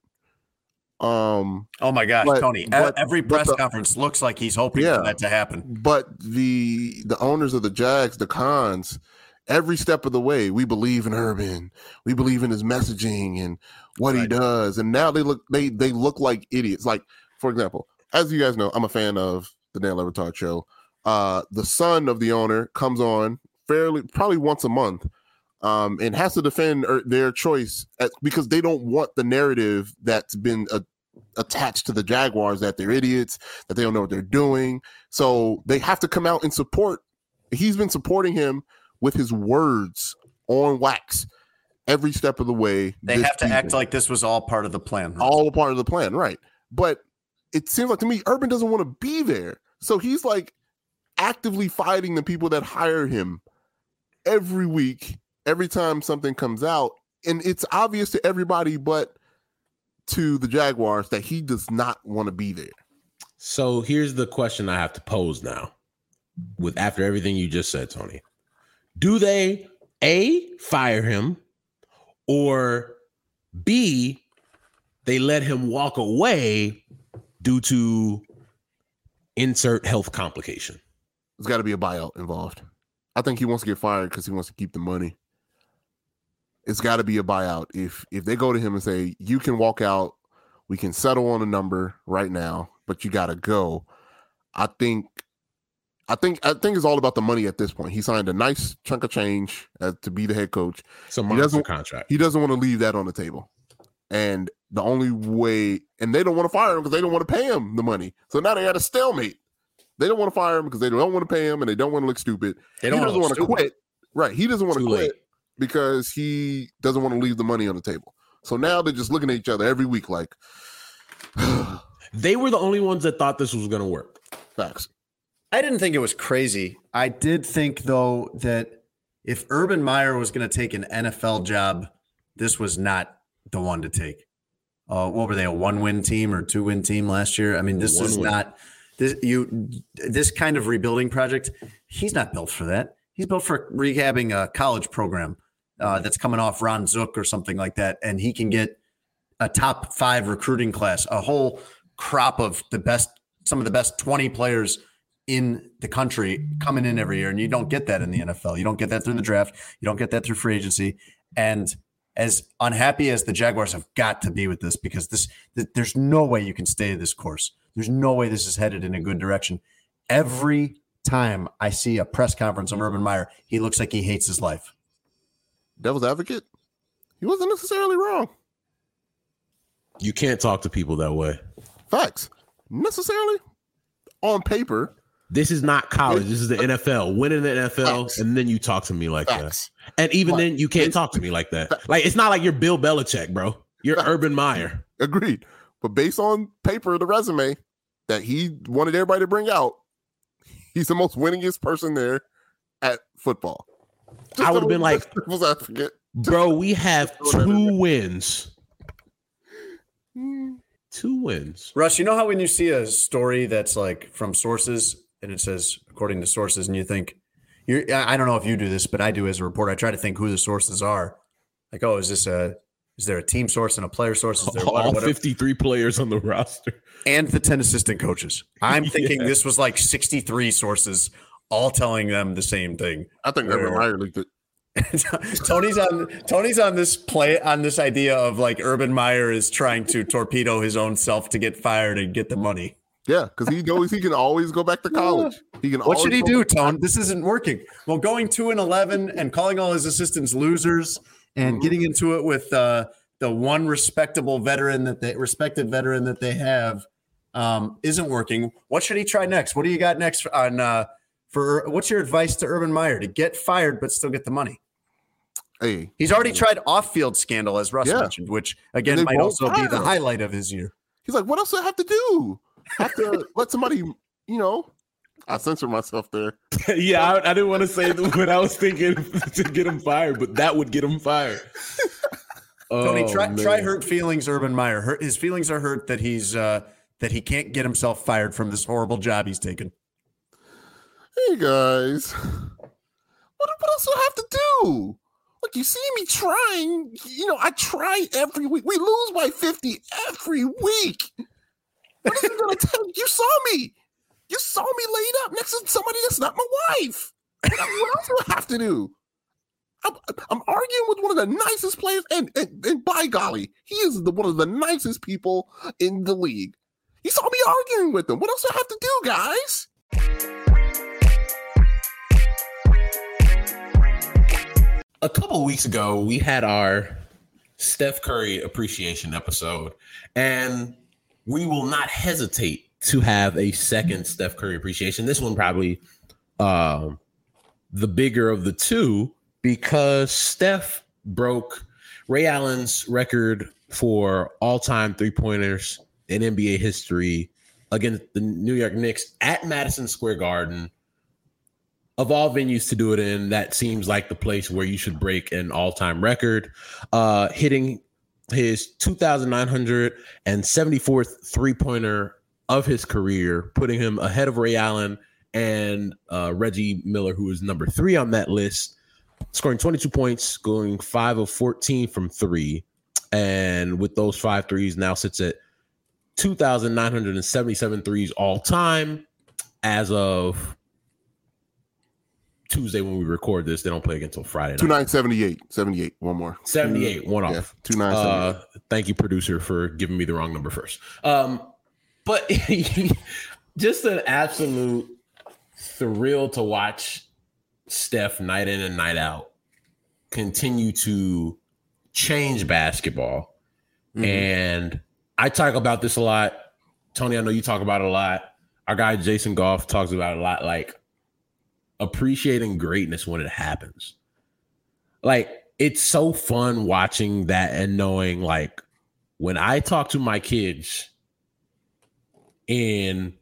um, oh my gosh, but, Tony! But, every press the, conference looks like he's hoping yeah, for that to happen. But the the owners of the Jags, the cons, every step of the way, we believe in Urban. We believe in his messaging and what right. he does. And now they look they they look like idiots. Like for example, as you guys know, I'm a fan of the Dan Le Batard show. Uh, the son of the owner comes on fairly probably once a month um, and has to defend er, their choice at, because they don't want the narrative that's been uh, attached to the Jaguars that they're idiots, that they don't know what they're doing. So they have to come out and support. He's been supporting him with his words on wax every step of the way. They have to season. act like this was all part of the plan. All part of the plan, right? But it seems like to me, Urban doesn't want to be there. So he's like actively fighting the people that hire him every week, every time something comes out. And it's obvious to everybody but to the Jaguars that he does not want to be there. So here's the question I have to pose now with after everything you just said, Tony. Do they A fire him or B they let him walk away due to insert health complication? There's got to be a buyout involved. I think he wants to get fired because he wants to keep the money it's got to be a buyout. If if they go to him and say you can walk out, we can settle on a number right now, but you got to go. I think, I think, I think it's all about the money at this point. He signed a nice chunk of change as, to be the head coach. So he doesn't contract. He doesn't want to leave that on the table, and the only way, and they don't want to fire him because they don't want to pay him the money. So now they had a stalemate. They don't want to fire him because they don't want to pay him and they don't want to look stupid. They don't he doesn't want to quit. Right. He doesn't want to quit. Late because he doesn't want to leave the money on the table. So now they're just looking at each other every week like they were the only ones that thought this was going to work. Facts. I didn't think it was crazy. I did think though that if Urban Meyer was going to take an NFL job, this was not the one to take. Uh, what were they? A one-win team or two-win team last year? I mean, this one is win. not this you this kind of rebuilding project. He's not built for that. He's built for rehabbing a college program uh, that's coming off Ron Zook or something like that, and he can get a top five recruiting class, a whole crop of the best, some of the best 20 players in the country coming in every year. And you don't get that in the NFL. You don't get that through the draft. You don't get that through free agency. And as unhappy as the Jaguars have got to be with this because this th- there's no way you can stay this course. There's no way this is headed in a good direction. Every time I see a press conference of Urban Meyer, he looks like he hates his life. Devil's advocate, he wasn't necessarily wrong. You can't talk to people that way. Facts. Necessarily on paper. This is not college. This is the NFL. Winning the NFL, Facts. and then you talk to me like Facts. that. And even But then, you can't talk to me like that. Like it's not like you're Bill Belichick, bro. You're Urban Meyer. Agreed. But based on paper, the resume that he wanted everybody to bring out, he's the most winningest person there at football. I would've been like- Bro, we have throwing that in two wins. Hmm. Two wins. Russ, you know how when you see a story that's like from sources and it says according to sources, and you think you're I I don't know if you do this, but I do as a reporter. I try to think who the sources are. Like, oh, is this a is there a team source and a player source? Is there All whatever? 53 players on the roster. and the 10 assistant coaches. I'm thinking this was like 63 sources all telling them the same thing. I think Urban Meyer leaked it. Tony's on Tony's on this play on this idea of like Urban Meyer is trying to torpedo his own self to get fired and get the money. Yeah, because he knows he can always go back to college. He can. What should he do, Tone? This isn't working. Well, going two and eleven and calling all his assistants losers and getting into it with uh, the one respectable veteran that they respected veteran that they have um, isn't working. What should he try next? What do you got next on uh, for? What's your advice to Urban Meyer to get fired but still get the money? Hey, He's already tried off-field scandal, as Russ Yeah. mentioned, which again might won't also be the highlight of his year. he's like, what else do I have to do? have to let somebody, you know. I censored myself there. yeah, I, I didn't want to say what I was thinking to get him fired, but that would get him fired. Tony, Oh, try man. try hurt feelings, Urban Meyer. Hurt, his feelings are hurt that he's uh, that he can't get himself fired from this horrible job he's taken. Hey guys, what, what else do I have to do? Look, you see me trying, you know, I try every week. We lose by 50 every week. What is it gonna take? You saw me. You saw me laid up next to somebody that's not my wife. What, what else do I have to do? I'm, I'm arguing with one of the nicest players, and, and, and by golly, he is the one of the nicest people in the league. You saw me arguing with him. What else do I have to do, guys? A couple weeks ago, we had our Steph Curry appreciation episode, and we will not hesitate to have a second Steph Curry appreciation. This one probably um, the bigger of the two because Steph broke Ray Allen's record for all-time three-pointers in NBA history against the New York Knicks at Madison Square Garden of all venues to do it in, that seems like the place where you should break an all-time record. Uh, hitting his 2,974th three-pointer of his career, putting him ahead of Ray Allen and uh, Reggie Miller, who is number three on that list, scoring 22 points, going five of 14 from three, and with those five threes, now sits at 2,977 threes all time as of Tuesday when we record this. They don't play again until Friday night. 2978. 78. One more. 78, one Yeah, off. 2978. Uh, thank you, producer, for giving me the wrong number first. Um, but just an absolute thrill to watch Steph night in and night out continue to change basketball. And I talk about this a lot. Tony, I know you talk about it a lot. Our guy Jason Goff talks about it a lot. Like appreciating greatness when it happens. Like it's so fun watching that and knowing like when I talk to my kids in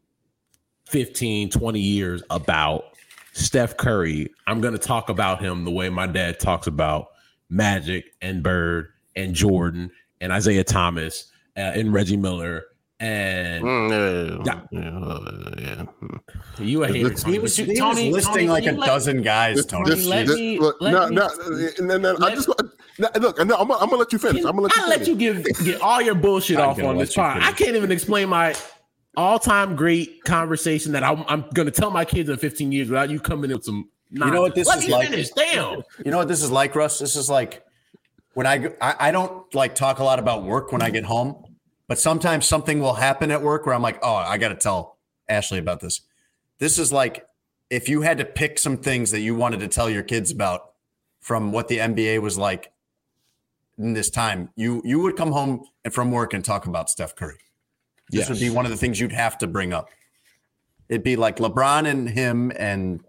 15, 20 years about Steph Curry, I'm going to talk about him the way my dad talks about Magic and Bird and Jordan and Isiah Thomas uh, and Reggie Miller and Mm, Yeah. yeah, yeah, yeah, yeah. you a hater. This- Tony, He was, you- he Tony- was listing Tony, like a let- dozen guys, This- Tony. this- let this- me- look, let no, me- no, and then I just no, look. No, I'm, gonna- I'm gonna let you finish. I'm gonna let you I let you give get all your bullshit off on let this part. I can't even explain my all-time great conversation that I'm, I'm going to tell my kids in 15 years without you coming in with some. You know what this Let is like? Finish. Damn. You know what this is like, Russ? This is like when I, I I don't like talk a lot about work when I get home, but sometimes something will happen at work where I'm like, oh, I got to tell Ashley about this. This is like if you had to pick some things that you wanted to tell your kids about from what the NBA was like in this time, you you would come home and from work and talk about Steph Curry. This would be one of the things you'd have to bring up. It'd be like LeBron and him and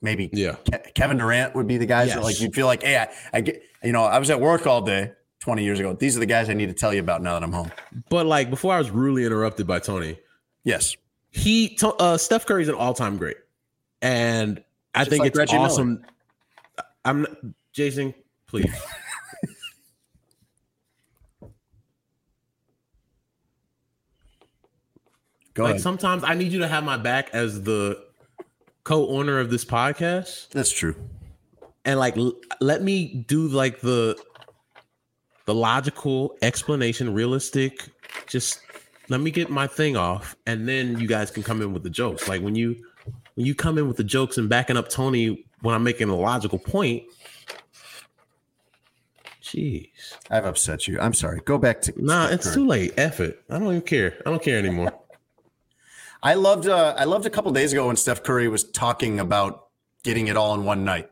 maybe Yeah. Ke- Kevin Durant would be the guys that like you'd feel like, hey, I, I get, you know, I was at work all day 20 years ago. These are the guys I need to tell you about now that I'm home. But like before I was rudely interrupted by Tony, Yes. he uh Steph Curry's an all-time great. And I Just think like it's Reggie Miller. awesome. I'm not, Jason, please. Go like ahead. sometimes I need you to have my back as the co-owner of this podcast That's true. and like l- let me do like the the logical explanation realistic just let me get my thing off and then you guys can come in with the jokes like when you when you come in with the jokes and backing up tony when i'm making a logical point jeez I've upset you. I'm sorry. Go back to nah it's Curry. too late F it i don't even care i don't care anymore I loved uh, I loved a couple days ago when Steph Curry was talking about getting it all in one night,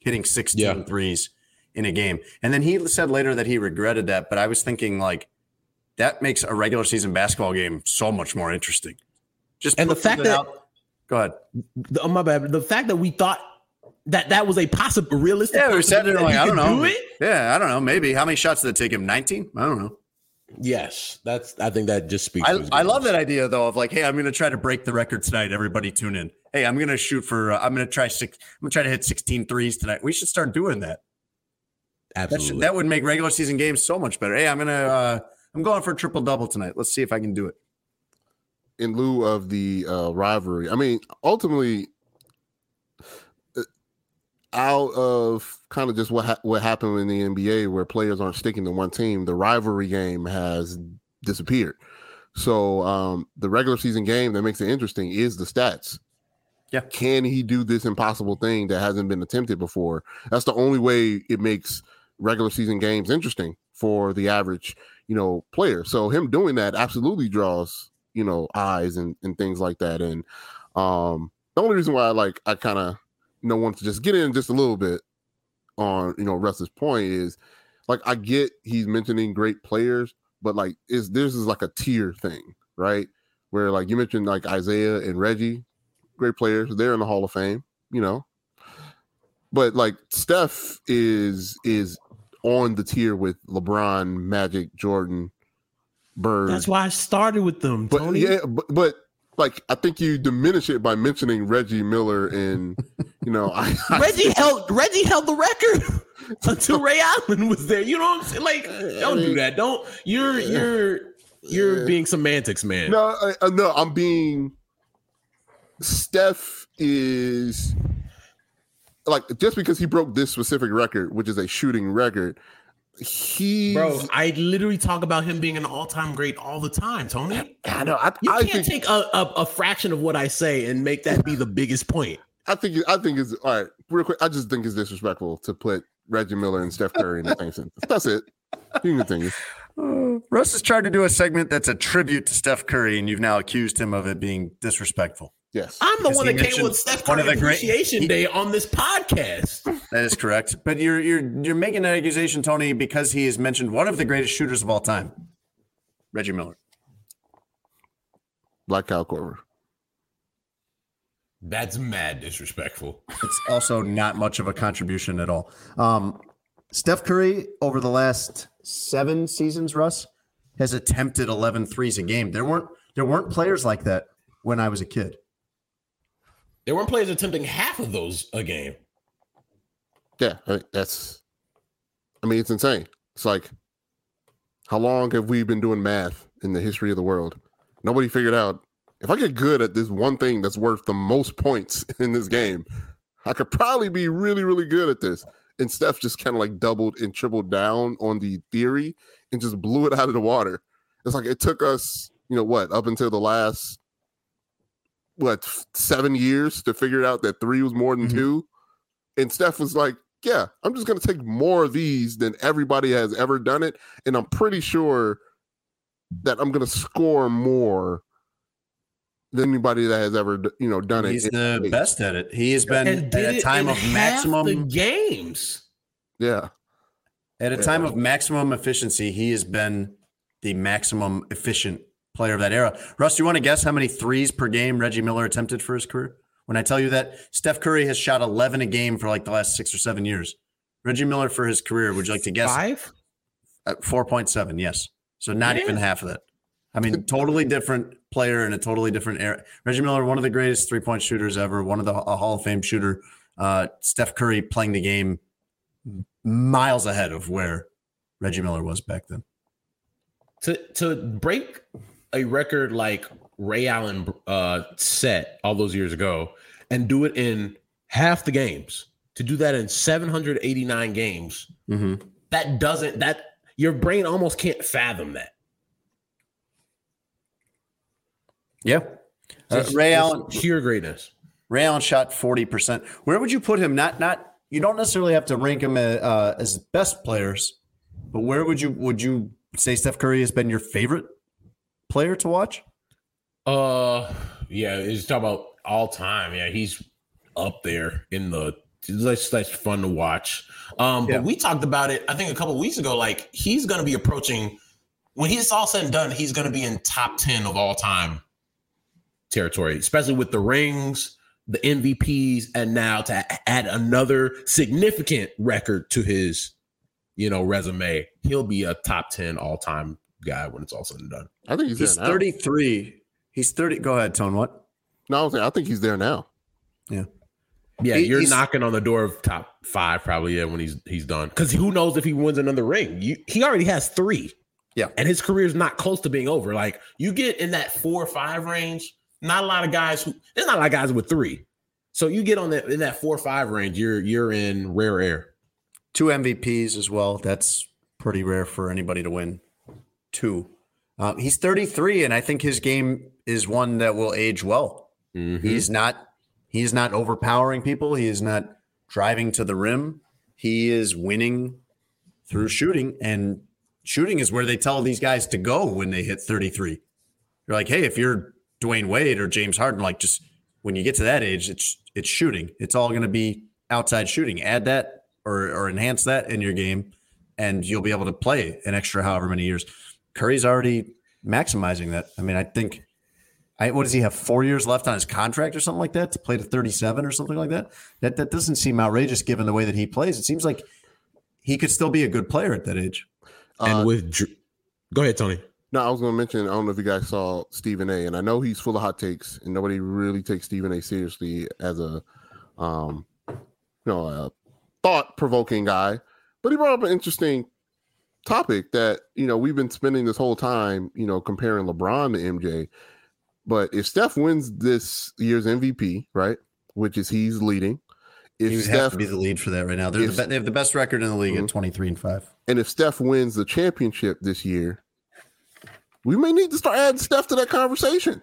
hitting 16 Yeah. threes in a game. And then he said later that he regretted that, but I was thinking like that makes a regular season basketball game so much more interesting. Just And the fact that- out- go ahead. the, oh my bad the fact that we thought that that was a possible realistic Yeah, we said it like I don't know. do Yeah, I don't know. Maybe how many shots did it take him? 19? I don't know. yes that's i think that just speaks I, I love that idea though of like, hey, I'm going to try to break the record tonight. Everybody tune in. Hey, I'm going to shoot for. Uh, I'm going to try six. I'm going to try to hit 16 threes tonight. We should start doing that. That, absolutely should, that would make regular season games so much better. Hey, I'm going to. Uh, I'm going for a triple double tonight. Let's see if I can do it. in lieu of the uh, rivalry. I mean, ultimately, uh, out of kind of just what ha- what happened in the NBA, where players aren't sticking to one team, the rivalry game has disappeared. So um, the regular season game that makes it interesting is the stats. Yeah. Can he do this impossible thing that hasn't been attempted before? That's the only way it makes regular season games interesting for the average, you know, player. So him doing that absolutely draws, you know, eyes and, and things like that. And um the only reason why I like I kind of you know want to just get in just a little bit on, you know, Russ's point is like I get he's mentioning great players, but like is this is like a tier thing, right? Where like you mentioned like Isiah and Reggie, great players, they're in the Hall of Fame, you know. But like Steph is is on the tier with LeBron, Magic, Jordan, Bird. That's why I started with them, but Tony. yeah, but, but like I think you diminish it by mentioning Reggie Miller and you know I, I Reggie held Reggie held the record until Ray Allen was there. You know what I'm saying? Like, don't do that. Don't you're you're you're being semantics, man. no I, no I'm being Steph is like just because he broke this specific record, which is a shooting record, he Bro, I literally talk about him being an all-time great all the time, Tony. I know I, You I can't think take a, a, a fraction of what I say and make that be the biggest point. I think I think it's all right. Real quick, I just think it's disrespectful to put Reggie Miller and Steph Curry in the same sentence. That's it. You can continue. Uh, Russ has tried to do a segment that's a tribute to Steph Curry, and you've now accused him of it being disrespectful. Yes. I'm the one that came with Steph Curry of the great- Appreciation he- Day on this podcast. That is correct. But you're you're you're making an accusation, Tony, because he has mentioned one of the greatest shooters of all time, Reggie Miller. Black Cow Korver. That's mad disrespectful. It's also not much of a contribution at all. Um, Steph Curry over the last seven seasons, Russ has attempted 11 threes a game. There weren't there weren't players like that when I was a kid. There weren't players attempting half of those a game. Yeah, I- that's. I mean, it's insane. It's like, how long have we been doing math in the history of the world? Nobody figured out if I get good at this one thing that's worth the most points in this game, I could probably be really, really good at this. And Steph just kind of like doubled and tripled down on the theory and just blew it out of the water. It's like it took us, you know, what, up until the last, what, seven years to figure out that three was more than Mhm. two. And Steph was like yeah, I'm just gonna take more of these than everybody has ever done it, and I'm pretty sure that I'm gonna score more than anybody that has ever you know done He's it. He's the best at it. He has been at a time of maximum games. Yeah, At a time of maximum efficiency, he has been the maximum efficient player of that era. Russ, do you want to guess how many threes per game Reggie Miller attempted for his career? When I tell you that Steph Curry has shot 11 a game for like the last six or seven years. Reggie Miller for his career, would you like to guess? Five? At 4.7, yes. So not Yeah. even half of that. I mean, totally different player in a totally different era. Reggie Miller, one of the greatest three point shooters ever, one of the a Hall of Fame shooter. Uh, Steph Curry playing the game miles ahead of where Reggie Miller was back then. to to break a record like Ray Allen uh, set all those years ago and do it in half the games. To do that in 789 games, Mm-hmm. that doesn't that your brain almost can't fathom that. Yeah. Uh, Ray Allen, sheer greatness. Ray Allen shot 40%. Where would you put him? Not, not, you don't necessarily have to rank him uh, uh, as best players, but where would you, would you say Steph Curry has been your favorite player to watch? Uh, yeah, it's talk about all time. Yeah, he's up there in the. That's that's fun to watch. Um, Yeah. but we talked about it. I think a couple weeks ago. Like he's going to be approaching when he's all said and done. He's going to be in top ten of all time territory, especially with the rings, the MVPs, and now to add another significant record to his, you know, resume. He'll be a top ten all time guy when it's all said and done. I think he's, He's there now. 33. He's 30. Go ahead, Tone. What? No, I, was saying, I think he's there now. Yeah. Yeah, He- you're knocking on the door of top five probably. Yeah, when he's he's done. Because who knows if he wins another ring? You, he already has three. Yeah. and his career's not close to being over. Like you get in that four or five range. Not a lot of guys who. There's not a lot of guys with three. So you get on that in that four or five range. You're you're in rare air. Two MVPs as well. That's pretty rare for anybody to win two. Uh, he's 33, and I think his game is one that will age well. Mm-hmm. He's not he's not overpowering people. He is not driving to the rim. He is winning through shooting, and shooting is where they tell these guys to go when they hit 33. You're like, hey, if you're Dwyane Wade or James Harden, like just when you get to that age, it's it's shooting. It's all going to be outside shooting. Add that or or enhance that in your game, and you'll be able to play an extra however many years. Curry's already maximizing that. I mean, I think I, what does he have? Four years left on his contract or something like that to play to 37 or something like that. That that doesn't seem outrageous given the way that he plays. It seems like he could still be a good player at that age. and Uh, with Dr- go ahead, Tony. No, I was going to mention. I don't know if you guys saw Stephen A. And I know he's full of hot takes, and nobody really takes Stephen A. seriously as a, um, you know, a thought-provoking guy. But he brought up an interesting topic that you know we've been spending this whole time, you know, comparing LeBron to MJ. But if Steph wins this year's MVP, right, which is he's leading, if he would Steph have to be the lead for that right now. They're if- the be- they have the best record in the league Mhm. at 23 and five. and if Steph wins the championship this year, we may need to start adding Steph to that conversation.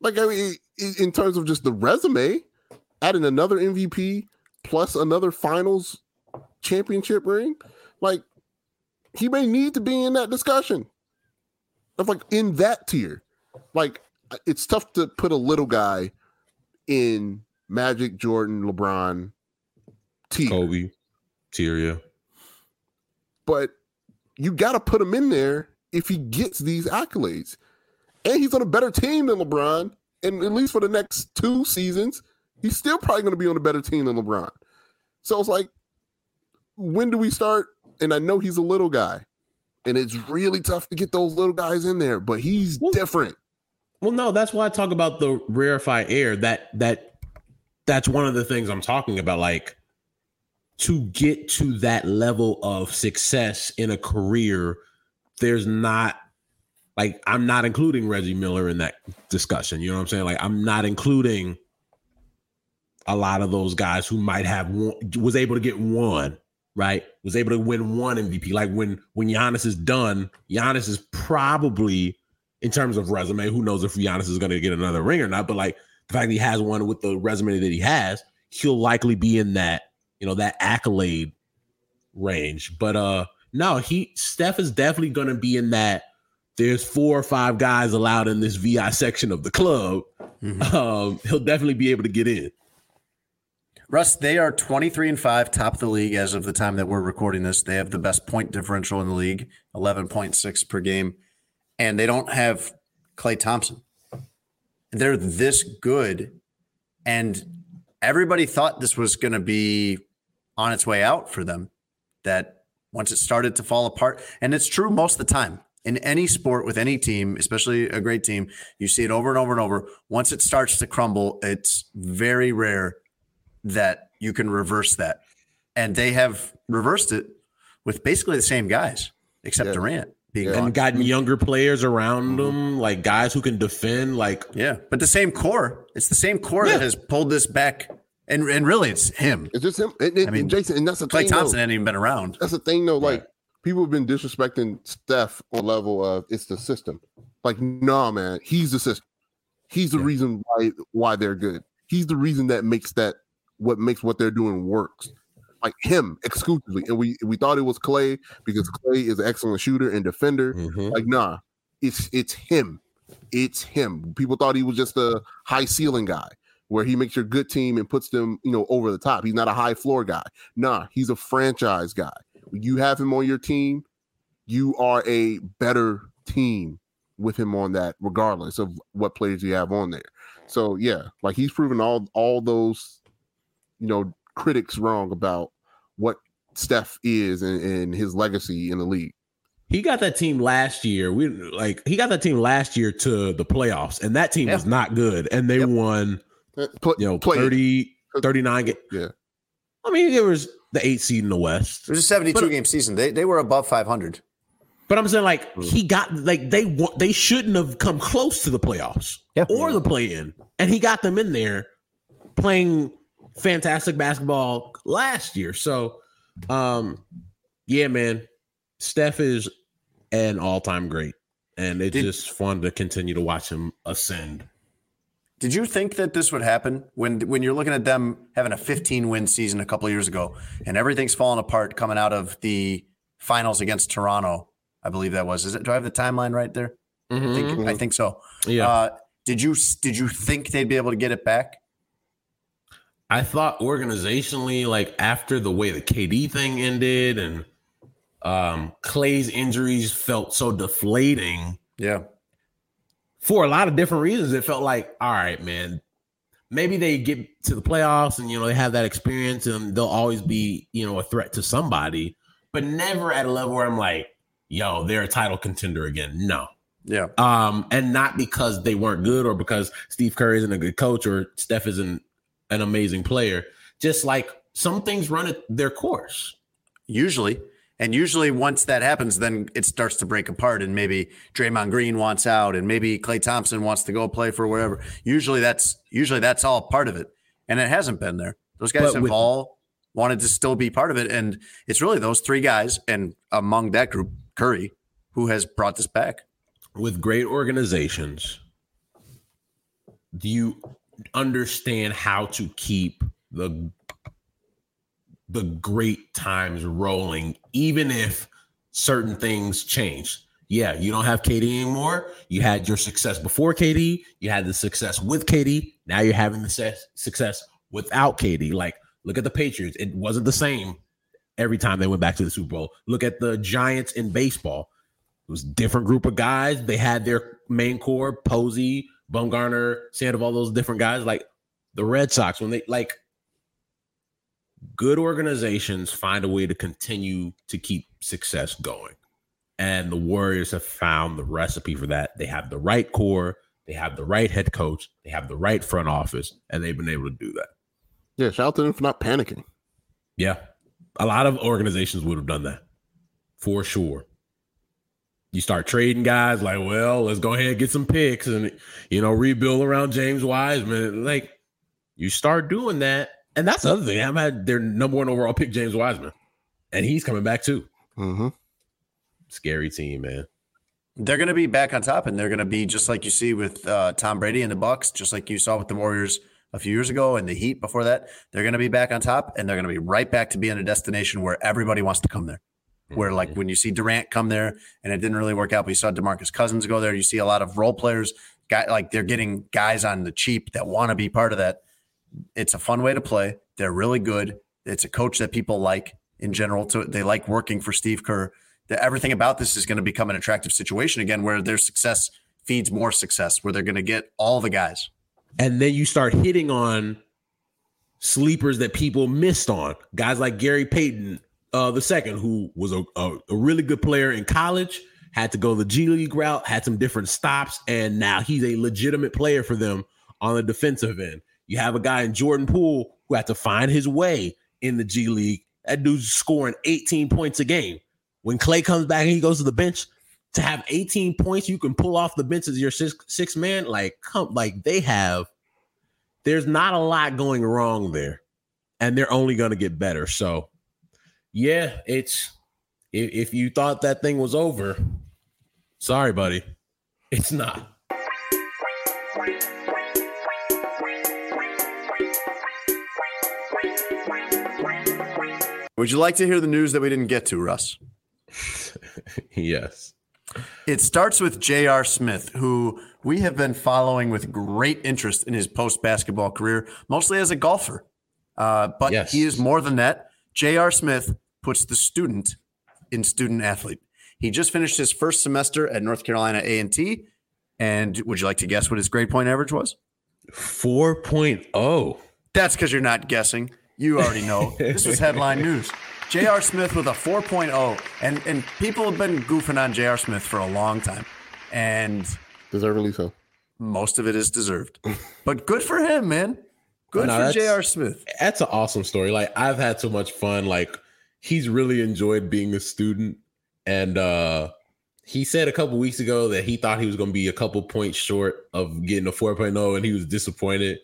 Like, I mean, in terms of just the resume, adding another MVP plus another finals championship ring, like, he may need to be in that discussion of like in that tier. Like, it's tough to put a little guy in Magic, Jordan, LeBron tier Kobe, Tyria. but you got to put him in there if he gets these accolades. And he's on a better team than LeBron. And at least for the next two seasons, he's still probably going to be on a better team than LeBron. So it's like, when do we start? And I know he's a little guy, and it's really tough to get those little guys in there, but he's Well- different. Well, no, that's why I talk about the rarefied air. That that that's one of the things I'm talking about. Like to get to that level of success in a career, there's not like I'm not including Reggie Miller in that discussion. You know what I'm saying? Like I'm not including a lot of those guys who might have one, was able to get one right was able to win one MVP. Like when when Giannis is done, Giannis is probably in terms of resume. Who knows if Giannis is going to get another ring or not? But like the fact that he has one with the resume that he has, he'll likely be in that you know, that accolade range. But uh no, he Steph is definitely going to be in that. There's four or five guys allowed in this VI section of the club. Mm-hmm. Um, he'll definitely be able to get in. Russ, they are 23 and 5, top of the league as of the time that we're recording this. They have the best point differential in the league, 11.6 per game, and they don't have Klay Thompson. They're this good, and everybody thought this was going to be on its way out for them. That once it started to fall apart, and it's true most of the time in any sport with any team, especially a great team, you see it over and over and over. Once it starts to crumble, it's very rare that you can reverse that. And they have reversed it with basically the same guys, except Yeah. Durant being And gotten younger players around mm-hmm. them, like guys who can defend. Like Yeah, but the same core. It's the same core Yeah. that has pulled this back. And and really, it's him. It's just him. And, and- I mean, Jason, and that's the Klay thing. though. Thompson hadn't even been around. That's the thing, though. Like people have been disrespecting Steph on level of it's the system. Like, nah, man, he's the system. He's the reason why why they're good. He's the reason that makes that what makes what they're doing works. Like him exclusively, and we we thought it was Klay because Klay is an excellent shooter and defender. Mhm. Like, nah, it's it's him. It's him. People thought he was just a high ceiling guy where he makes your good team and puts them, you know, over the top. He's not a high floor guy. Nah, he's a franchise guy. When you have him on your team, you are a better team with him on that, regardless of what players you have on there. So yeah, like he's proven all all those, you know, critics wrong about what Steph is and, and his legacy in the league. he got that team last year. We like he got that team last year to the playoffs, and that team Yeah. was not good. And they won, Uh, you know, play it. 30, uh, 39 ga- Yeah. I mean, it was the eight seed in the West. It was a 72 But- uh, game season. They they were above 500. But I'm saying like mm. he got like they want they shouldn't have come close to the playoffs Yeah. or the play in, and he got them in there playing fantastic basketball last year. So, um, yeah, man, Steph is an all time great, and it's Did- just fun to continue to watch him ascend. Did you think that this would happen when when you're looking at them having a 15 win season a couple of years ago and everything's falling apart coming out of the finals against Toronto? I believe that was. Is it? Do I have the timeline right there? I think, I think so. Yeah, Uh, did you did you think they'd be able to get it back? I thought organizationally, like after the way the KD thing ended and um Klay's injuries felt so deflating. Yeah. for a lot of different reasons, it felt like, all right, man, maybe they get to the playoffs and you know they have that experience and they'll always be you know a threat to somebody, but never at a level where I'm like, yo, they're a title contender again. No, Yeah. um, and not because they weren't good or because Steve Kerr isn't a good coach or Steph isn't an amazing player. Just like some things run at their course. Usually. And usually once that happens, then it starts to break apart and maybe Draymond Green wants out and maybe Klay Thompson wants to go play for wherever. Usually that's usually that's all part of it. And it hasn't been there. Those guys But have with- all wanted to still be part of it. And it's really those three guys and among that group, Curry, who has brought this back. with great organizations, do you understand how to keep the the great times rolling, even if certain things change? Yeah, you don't have KD anymore. You had your success before KD. You had the success with KD. Now you're having the success without KD. Like, look at the Patriots. It wasn't the same every time they went back to the Super Bowl. Look at the Giants in baseball. It was different group of guys. They had their main core, Posey, Bumgarner, Sandoval, those different guys. Like the Red Sox, when they like good organizations find a way to continue to keep success going. And the Warriors have found the recipe for that. They have the right core, they have the right head coach, they have the right front office, and they've been able to do that. Yeah, shout out to them for not panicking. Yeah. A lot of organizations would have done that for sure. You start trading guys like, well, let's go ahead and get some picks and, you know, rebuild around James Wiseman. Like, you start doing that. And that's the other thing. I've had their number one overall pick, James Wiseman, and he's coming back too. Mm-hmm. Scary team, man. They're going to be back on top, and they're going to be just like you see with uh, Tom Brady and the Bucs, just like you saw with the Warriors a few years ago and the Heat before that, they're going to be back on top and they're going to be right back to being a destination where everybody wants to come there. Where like mm-hmm. when you see Durant come there and it didn't really work out, but you saw DeMarcus Cousins go there. You see a lot of role players, guy like they're getting guys on the cheap that want to be part of that. It's a fun way to play. They're really good. It's a coach that people like in general. To they like working for Steve Kerr. That everything about this is going to become an attractive situation again, where their success feeds more success, where they're going to get all the guys. and then you start hitting on sleepers that people missed on guys like Gary Payton uh the second who was a, a, a really good player in college had to go the G League route had some different stops and now he's a legitimate player for them on the defensive end. You have a guy in Jordan Poole who had to find his way in the G League. That dude's scoring 18 points a game. When Klay comes back and he goes to the bench to have 18 points you can pull off the bench as your six six man like come like they have there's not a lot going wrong there and they're only going to get better. So yeah it's if, if you thought that thing was over sorry buddy it's not Would you like to hear the news that we didn't get to, Russ? yes It starts with J.R. Smith, who we have been following with great interest in his post basketball career, mostly as a golfer. Uh, but Yes. he is more than that. J.R. Smith puts the student in student athlete. He just finished his first semester at North Carolina A&T. And would you like to guess what his grade point average was? 4.0 That's because you're not guessing. You already know. this was headline news. J.R. Smith with a 4.0. And, and people have been goofing on J.R. Smith for a long time. And Deservedly so. most of it is deserved. But good for him, man. Good No, for that's- J.R. Smith. that's an awesome story. Like I've had so much fun. Like he's really enjoyed being a student, and uh he said a couple weeks ago that he thought he was going to be a couple points short of getting a 4.0, and he was disappointed.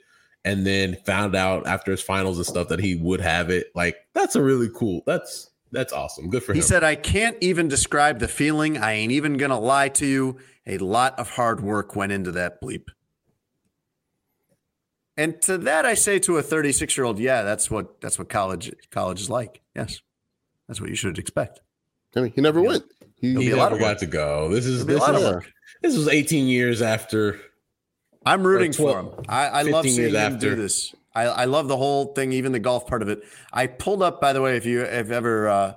And then found out after his finals and stuff that he would have it. Like that's a really cool. That's that's awesome. Good for him. He said, I can't even describe the feeling. I ain't even going to lie to you. A lot of hard work went into that bleep. And to that, I say to a 36 year old, yeah, that's what that's what college college is like. Yes, that's what you should expect. I mean, he never went. He, It'll he be a never got to go. This is It'll be a this is this was 18 years after. I'm rooting Or for him. I, I love seeing years him do this. I, I love the whole thing, even the golf part of it. I pulled up, by the way, if you have ever, uh,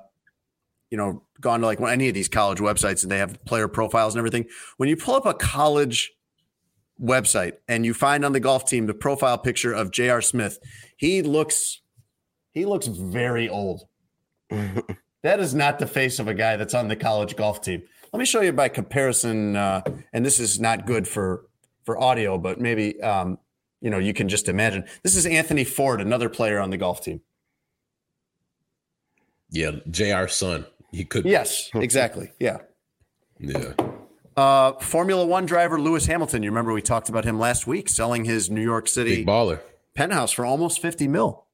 you know, gone to like any of these college websites and they have player profiles and everything. When you pull up a college website and you find on the golf team the profile picture of J.R. Smith, he looks, he looks very old. that is not the face of a guy that's on the college golf team. Let me show you by comparison, uh, and this is not good for for audio, but maybe um, you know you can just imagine. This is Anthony Ford, another player on the golf team. Yeah, Jr. son. He could. Yes, exactly. Yeah. Yeah. Uh, Formula One driver Lewis Hamilton. You remember we talked about him last week, selling his New York City Big baller. penthouse for almost 50 mil.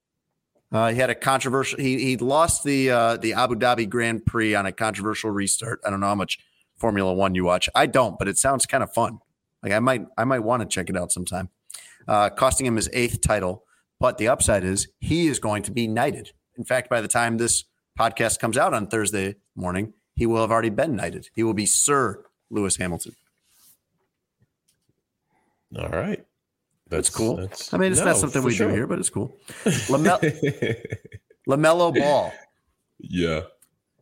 Uh, he had a controversial. He he lost the uh, the Abu Dhabi Grand Prix on a controversial restart. I don't know how much Formula One you watch. I don't, but it sounds kind of fun. Like I might I might want to check it out sometime. Uh, costing him his eighth title, but the upside is he is going to be knighted. In fact, by the time this podcast comes out on Thursday morning, he will have already been knighted. He will be Sir Lewis Hamilton. All right. That's, cool. that's- I mean, it's no, not something we sure. do here, but it's cool. Lamel- LaMelo Ball. yeah.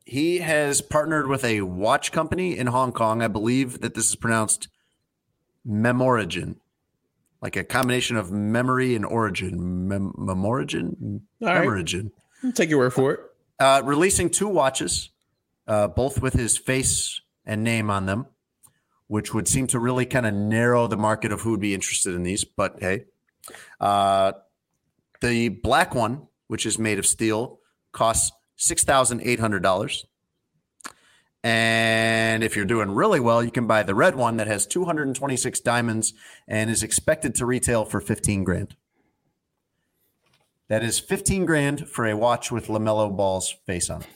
He has partnered with a watch company in Hong Kong. I believe that this is pronounced Memorigin, like a combination of memory and origin. Mem- Memorigin? All right. Memorigin. Take your word for it. Uh, releasing two watches, uh, both with his face and name on them, which would seem to really kind of narrow the market of who would be interested in these. But hey, uh, the black one, which is made of steel, costs six thousand eight hundred dollars. And if you're doing really well, you can buy the red one that has 226 diamonds and is expected to retail for 15 grand. That is 15 grand for a watch with LaMelo Ball's face on it.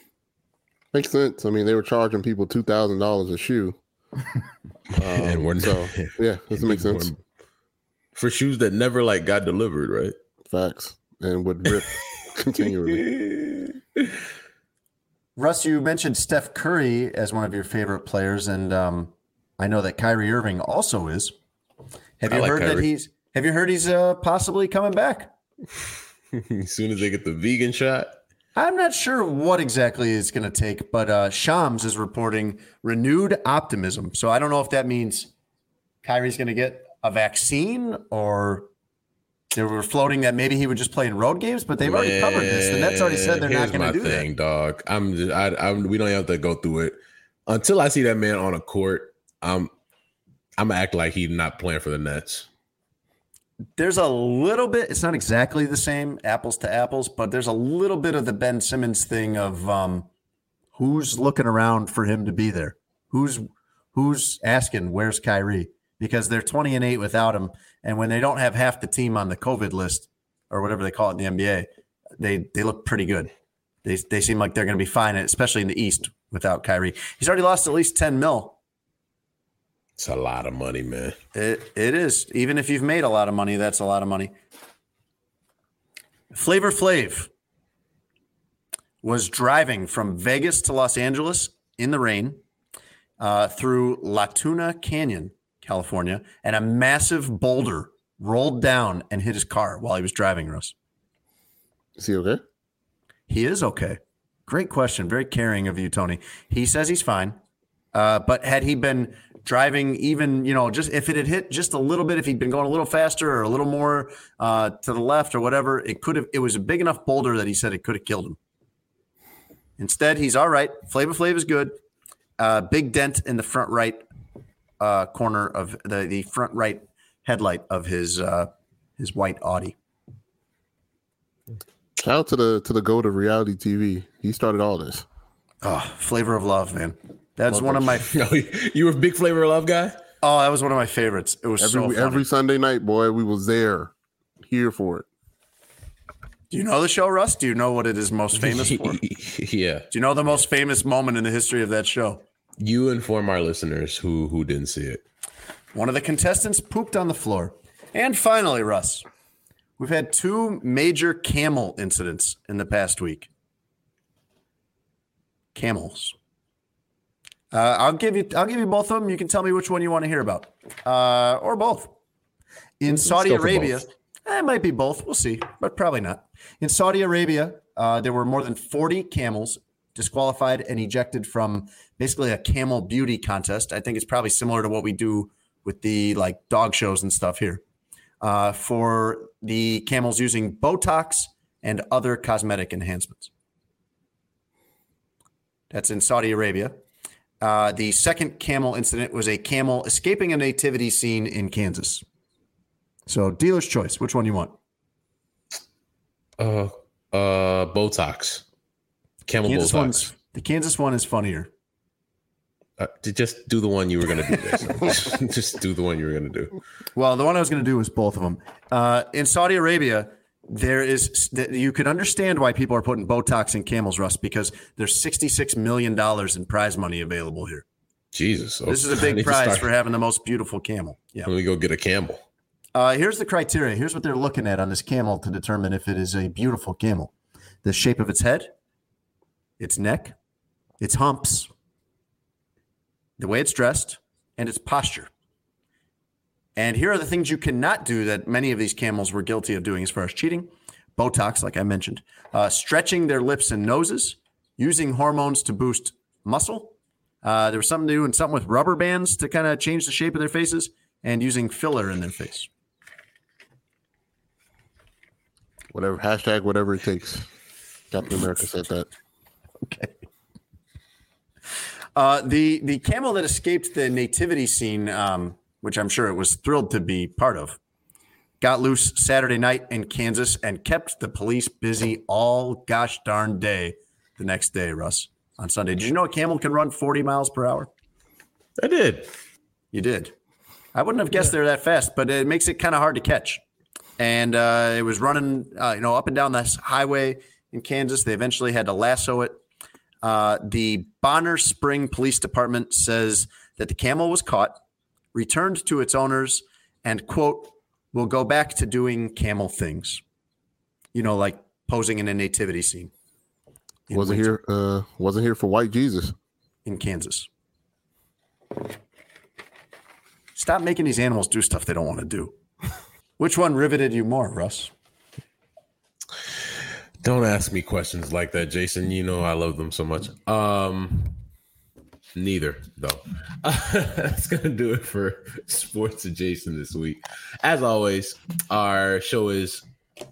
Makes sense. I mean, they were charging people two thousand dollars a shoe. and we're So yeah, this makes sense. for shoes that never like got delivered, right? Facts and would rip continually. Russ, you mentioned Steph Curry as one of your favorite players, and um, I know that Kyrie Irving also is. Have I you like heard that he's? Have you heard he's uh, possibly coming back? as soon as they get the vegan shot. I'm not sure what exactly it's going to take, but uh, Shams is reporting renewed optimism. So I don't know if that means Kyrie's going to get a vaccine or they were floating that maybe he would just play in road games, but they've already covered this. The Nets already said they're Man, not going to do thing, that. dog. I'm just, I, I'm, we don't have to go through it until I see that man on a court. I'm, I'm gonna act like he's not playing for the Nets. There's a little bit, it's not exactly the same, apples to apples, but there's a little bit of the Ben Simmons thing of um, who's looking around for him to be there? Who's who's asking where's Kyrie? Because they're 20 and 8 without him. And when they don't have half the team on the COVID list or whatever they call it in the NBA, they they look pretty good. They they seem like they're going to be fine, especially in the East without Kyrie. He's already lost at least 10 mil. It's a lot of money, man. It it is. Even if you've made a lot of money, that's a lot of money. Flavor Flav was driving from Vegas to Los Angeles in the rain uh, through La Tuna Canyon, California, and a massive boulder rolled down and hit his car while he was driving. Russ, Is he okay? he is okay. Great question. Very caring of you, Tony. He says he's fine. Uh, but had he been driving even, you know, just if it had hit just a little bit, if he'd been going a little faster or a little more uh, to the left or whatever, it could have, it was a big enough boulder that he said it could have killed him. Instead, he's all right. Flavor Flav is good. Uh, big dent in the front right uh, corner of the, the front right headlight of his uh, his white Audi. Shout out to the to the goat of reality TV. He started all this. Oh, flavor of love, man. That's one of my. you were a big flavor of love guy. Oh, that was one of my favorites. It was Every so funny. every Sunday night, boy, we was there, here for it. Do you know the show, Russ? Do you know what it is most famous for? Yeah. Do you know the most famous moment in the history of that show? you inform our listeners who who didn't see it. One of the contestants pooped on the floor. And finally, Russ, we've had two major camel incidents in the past week. Camels. Uh, I'll give you. I'll give you both of them. You can tell me which one you want to hear about, uh, or both. In Saudi Arabia, eh, it might be both. We'll see, but probably not. In Saudi Arabia, uh, there were more than 40 camels disqualified and ejected from basically a camel beauty contest. I think it's probably similar to what we do with the like dog shows and stuff here. Uh, for the camels using Botox and other cosmetic enhancements. That's in Saudi Arabia. Uh, the second camel incident was a camel escaping a nativity scene in Kansas. So, dealer's choice. Which one you want? Uh, uh, Botox, camel Kansas Botox. the Kansas one is funnier. Uh, just do the one you were gonna do. Just do the one you were gonna do. Well, the one I was going to do was both of them. Uh, in Saudi Arabia, there is you can understand why people are putting Botox in camels, Russ because there's 66 million dollars in prize money available here. Jesus, This is a big prize for having the most beautiful camel. Yeah. Let me go get a camel. Uh, here's the criteria. Here's what they're looking at on this camel to determine if it is a beautiful camel: the shape of its head, its neck, its humps, the way it's dressed, and its posture. And here are the things you cannot do that many of these camels were guilty of doing as far as cheating Botox, like I mentioned, uh, stretching their lips and noses, using hormones to boost muscle. Uh, there was something to do and something with rubber bands to kind of change the shape of their faces, and using filler in their face. Whatever hashtag, whatever it takes. Captain America said that. Okay. Uh, the the camel that escaped the nativity scene, um, which I'm sure it was thrilled to be part of, got loose Saturday night in Kansas and kept the police busy all gosh darn day the next day, Russ, on Sunday. Did you know a camel can run 40 miles per hour? I did. You did. I wouldn't have guessed they're that fast, but it makes it kind of hard to catch. And uh, it was running, uh, you know, up and down this highway in Kansas. They eventually had to lasso it. Uh, the Bonner Spring Police Department says that the camel was caught, returned to its owners, and quote will go back to doing camel things. You know, like posing in a nativity scene. Wasn't winter here. Uh, wasn't here for white Jesus. in Kansas. Stop making these animals do stuff they don't want to do. Which one riveted you more, Russ? Don't ask me questions like that, Jason. You know I love them so much. Um, neither though. That's gonna do it for sports adjacent this week. As always, our show is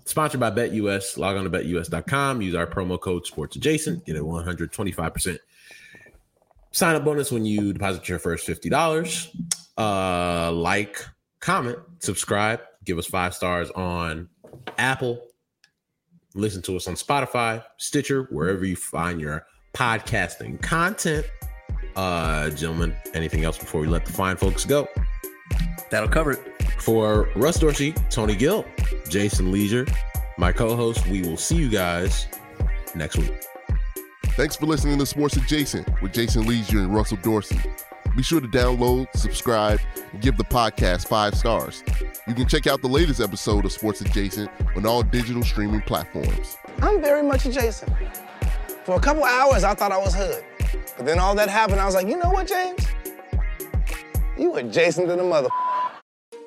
sponsored by BetUS. Log on to betus.com. Use our promo code sports adjacent. Get a 125% sign up bonus when you deposit your first $50. Uh, like, comment, subscribe, give us five stars on Apple. Listen to us on Spotify, Stitcher, wherever you find your podcasting content. Uh, gentlemen, anything else before we let the fine folks go? That'll cover it. For Russ Dorsey, Tony Gill, Jason Lieser, my co-host, we will see you guys next week. Thanks for listening to Sports Adjacent with Jason Lieser and Russell Dorsey. Be sure to download, subscribe, and give the podcast five stars. You can check out the latest episode of Sports Adjacent on all digital streaming platforms. I'm very much adjacent. For a couple hours, I thought I was hood. But then all that happened, I was like, you know what, James? You adjacent to the mother.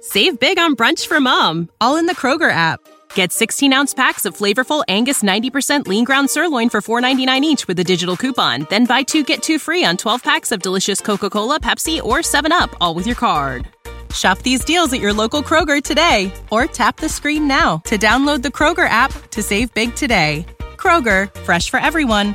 Save big on brunch for mom, all in the Kroger app. Get 16 ounce packs of flavorful Angus 90% lean ground sirloin for $4.99 each with a digital coupon. Then buy two get two free on 12 packs of delicious Coca Cola, Pepsi, or 7UP, all with your card. Shop these deals at your local Kroger today or tap the screen now to download the Kroger app to save big today. Kroger, fresh for everyone.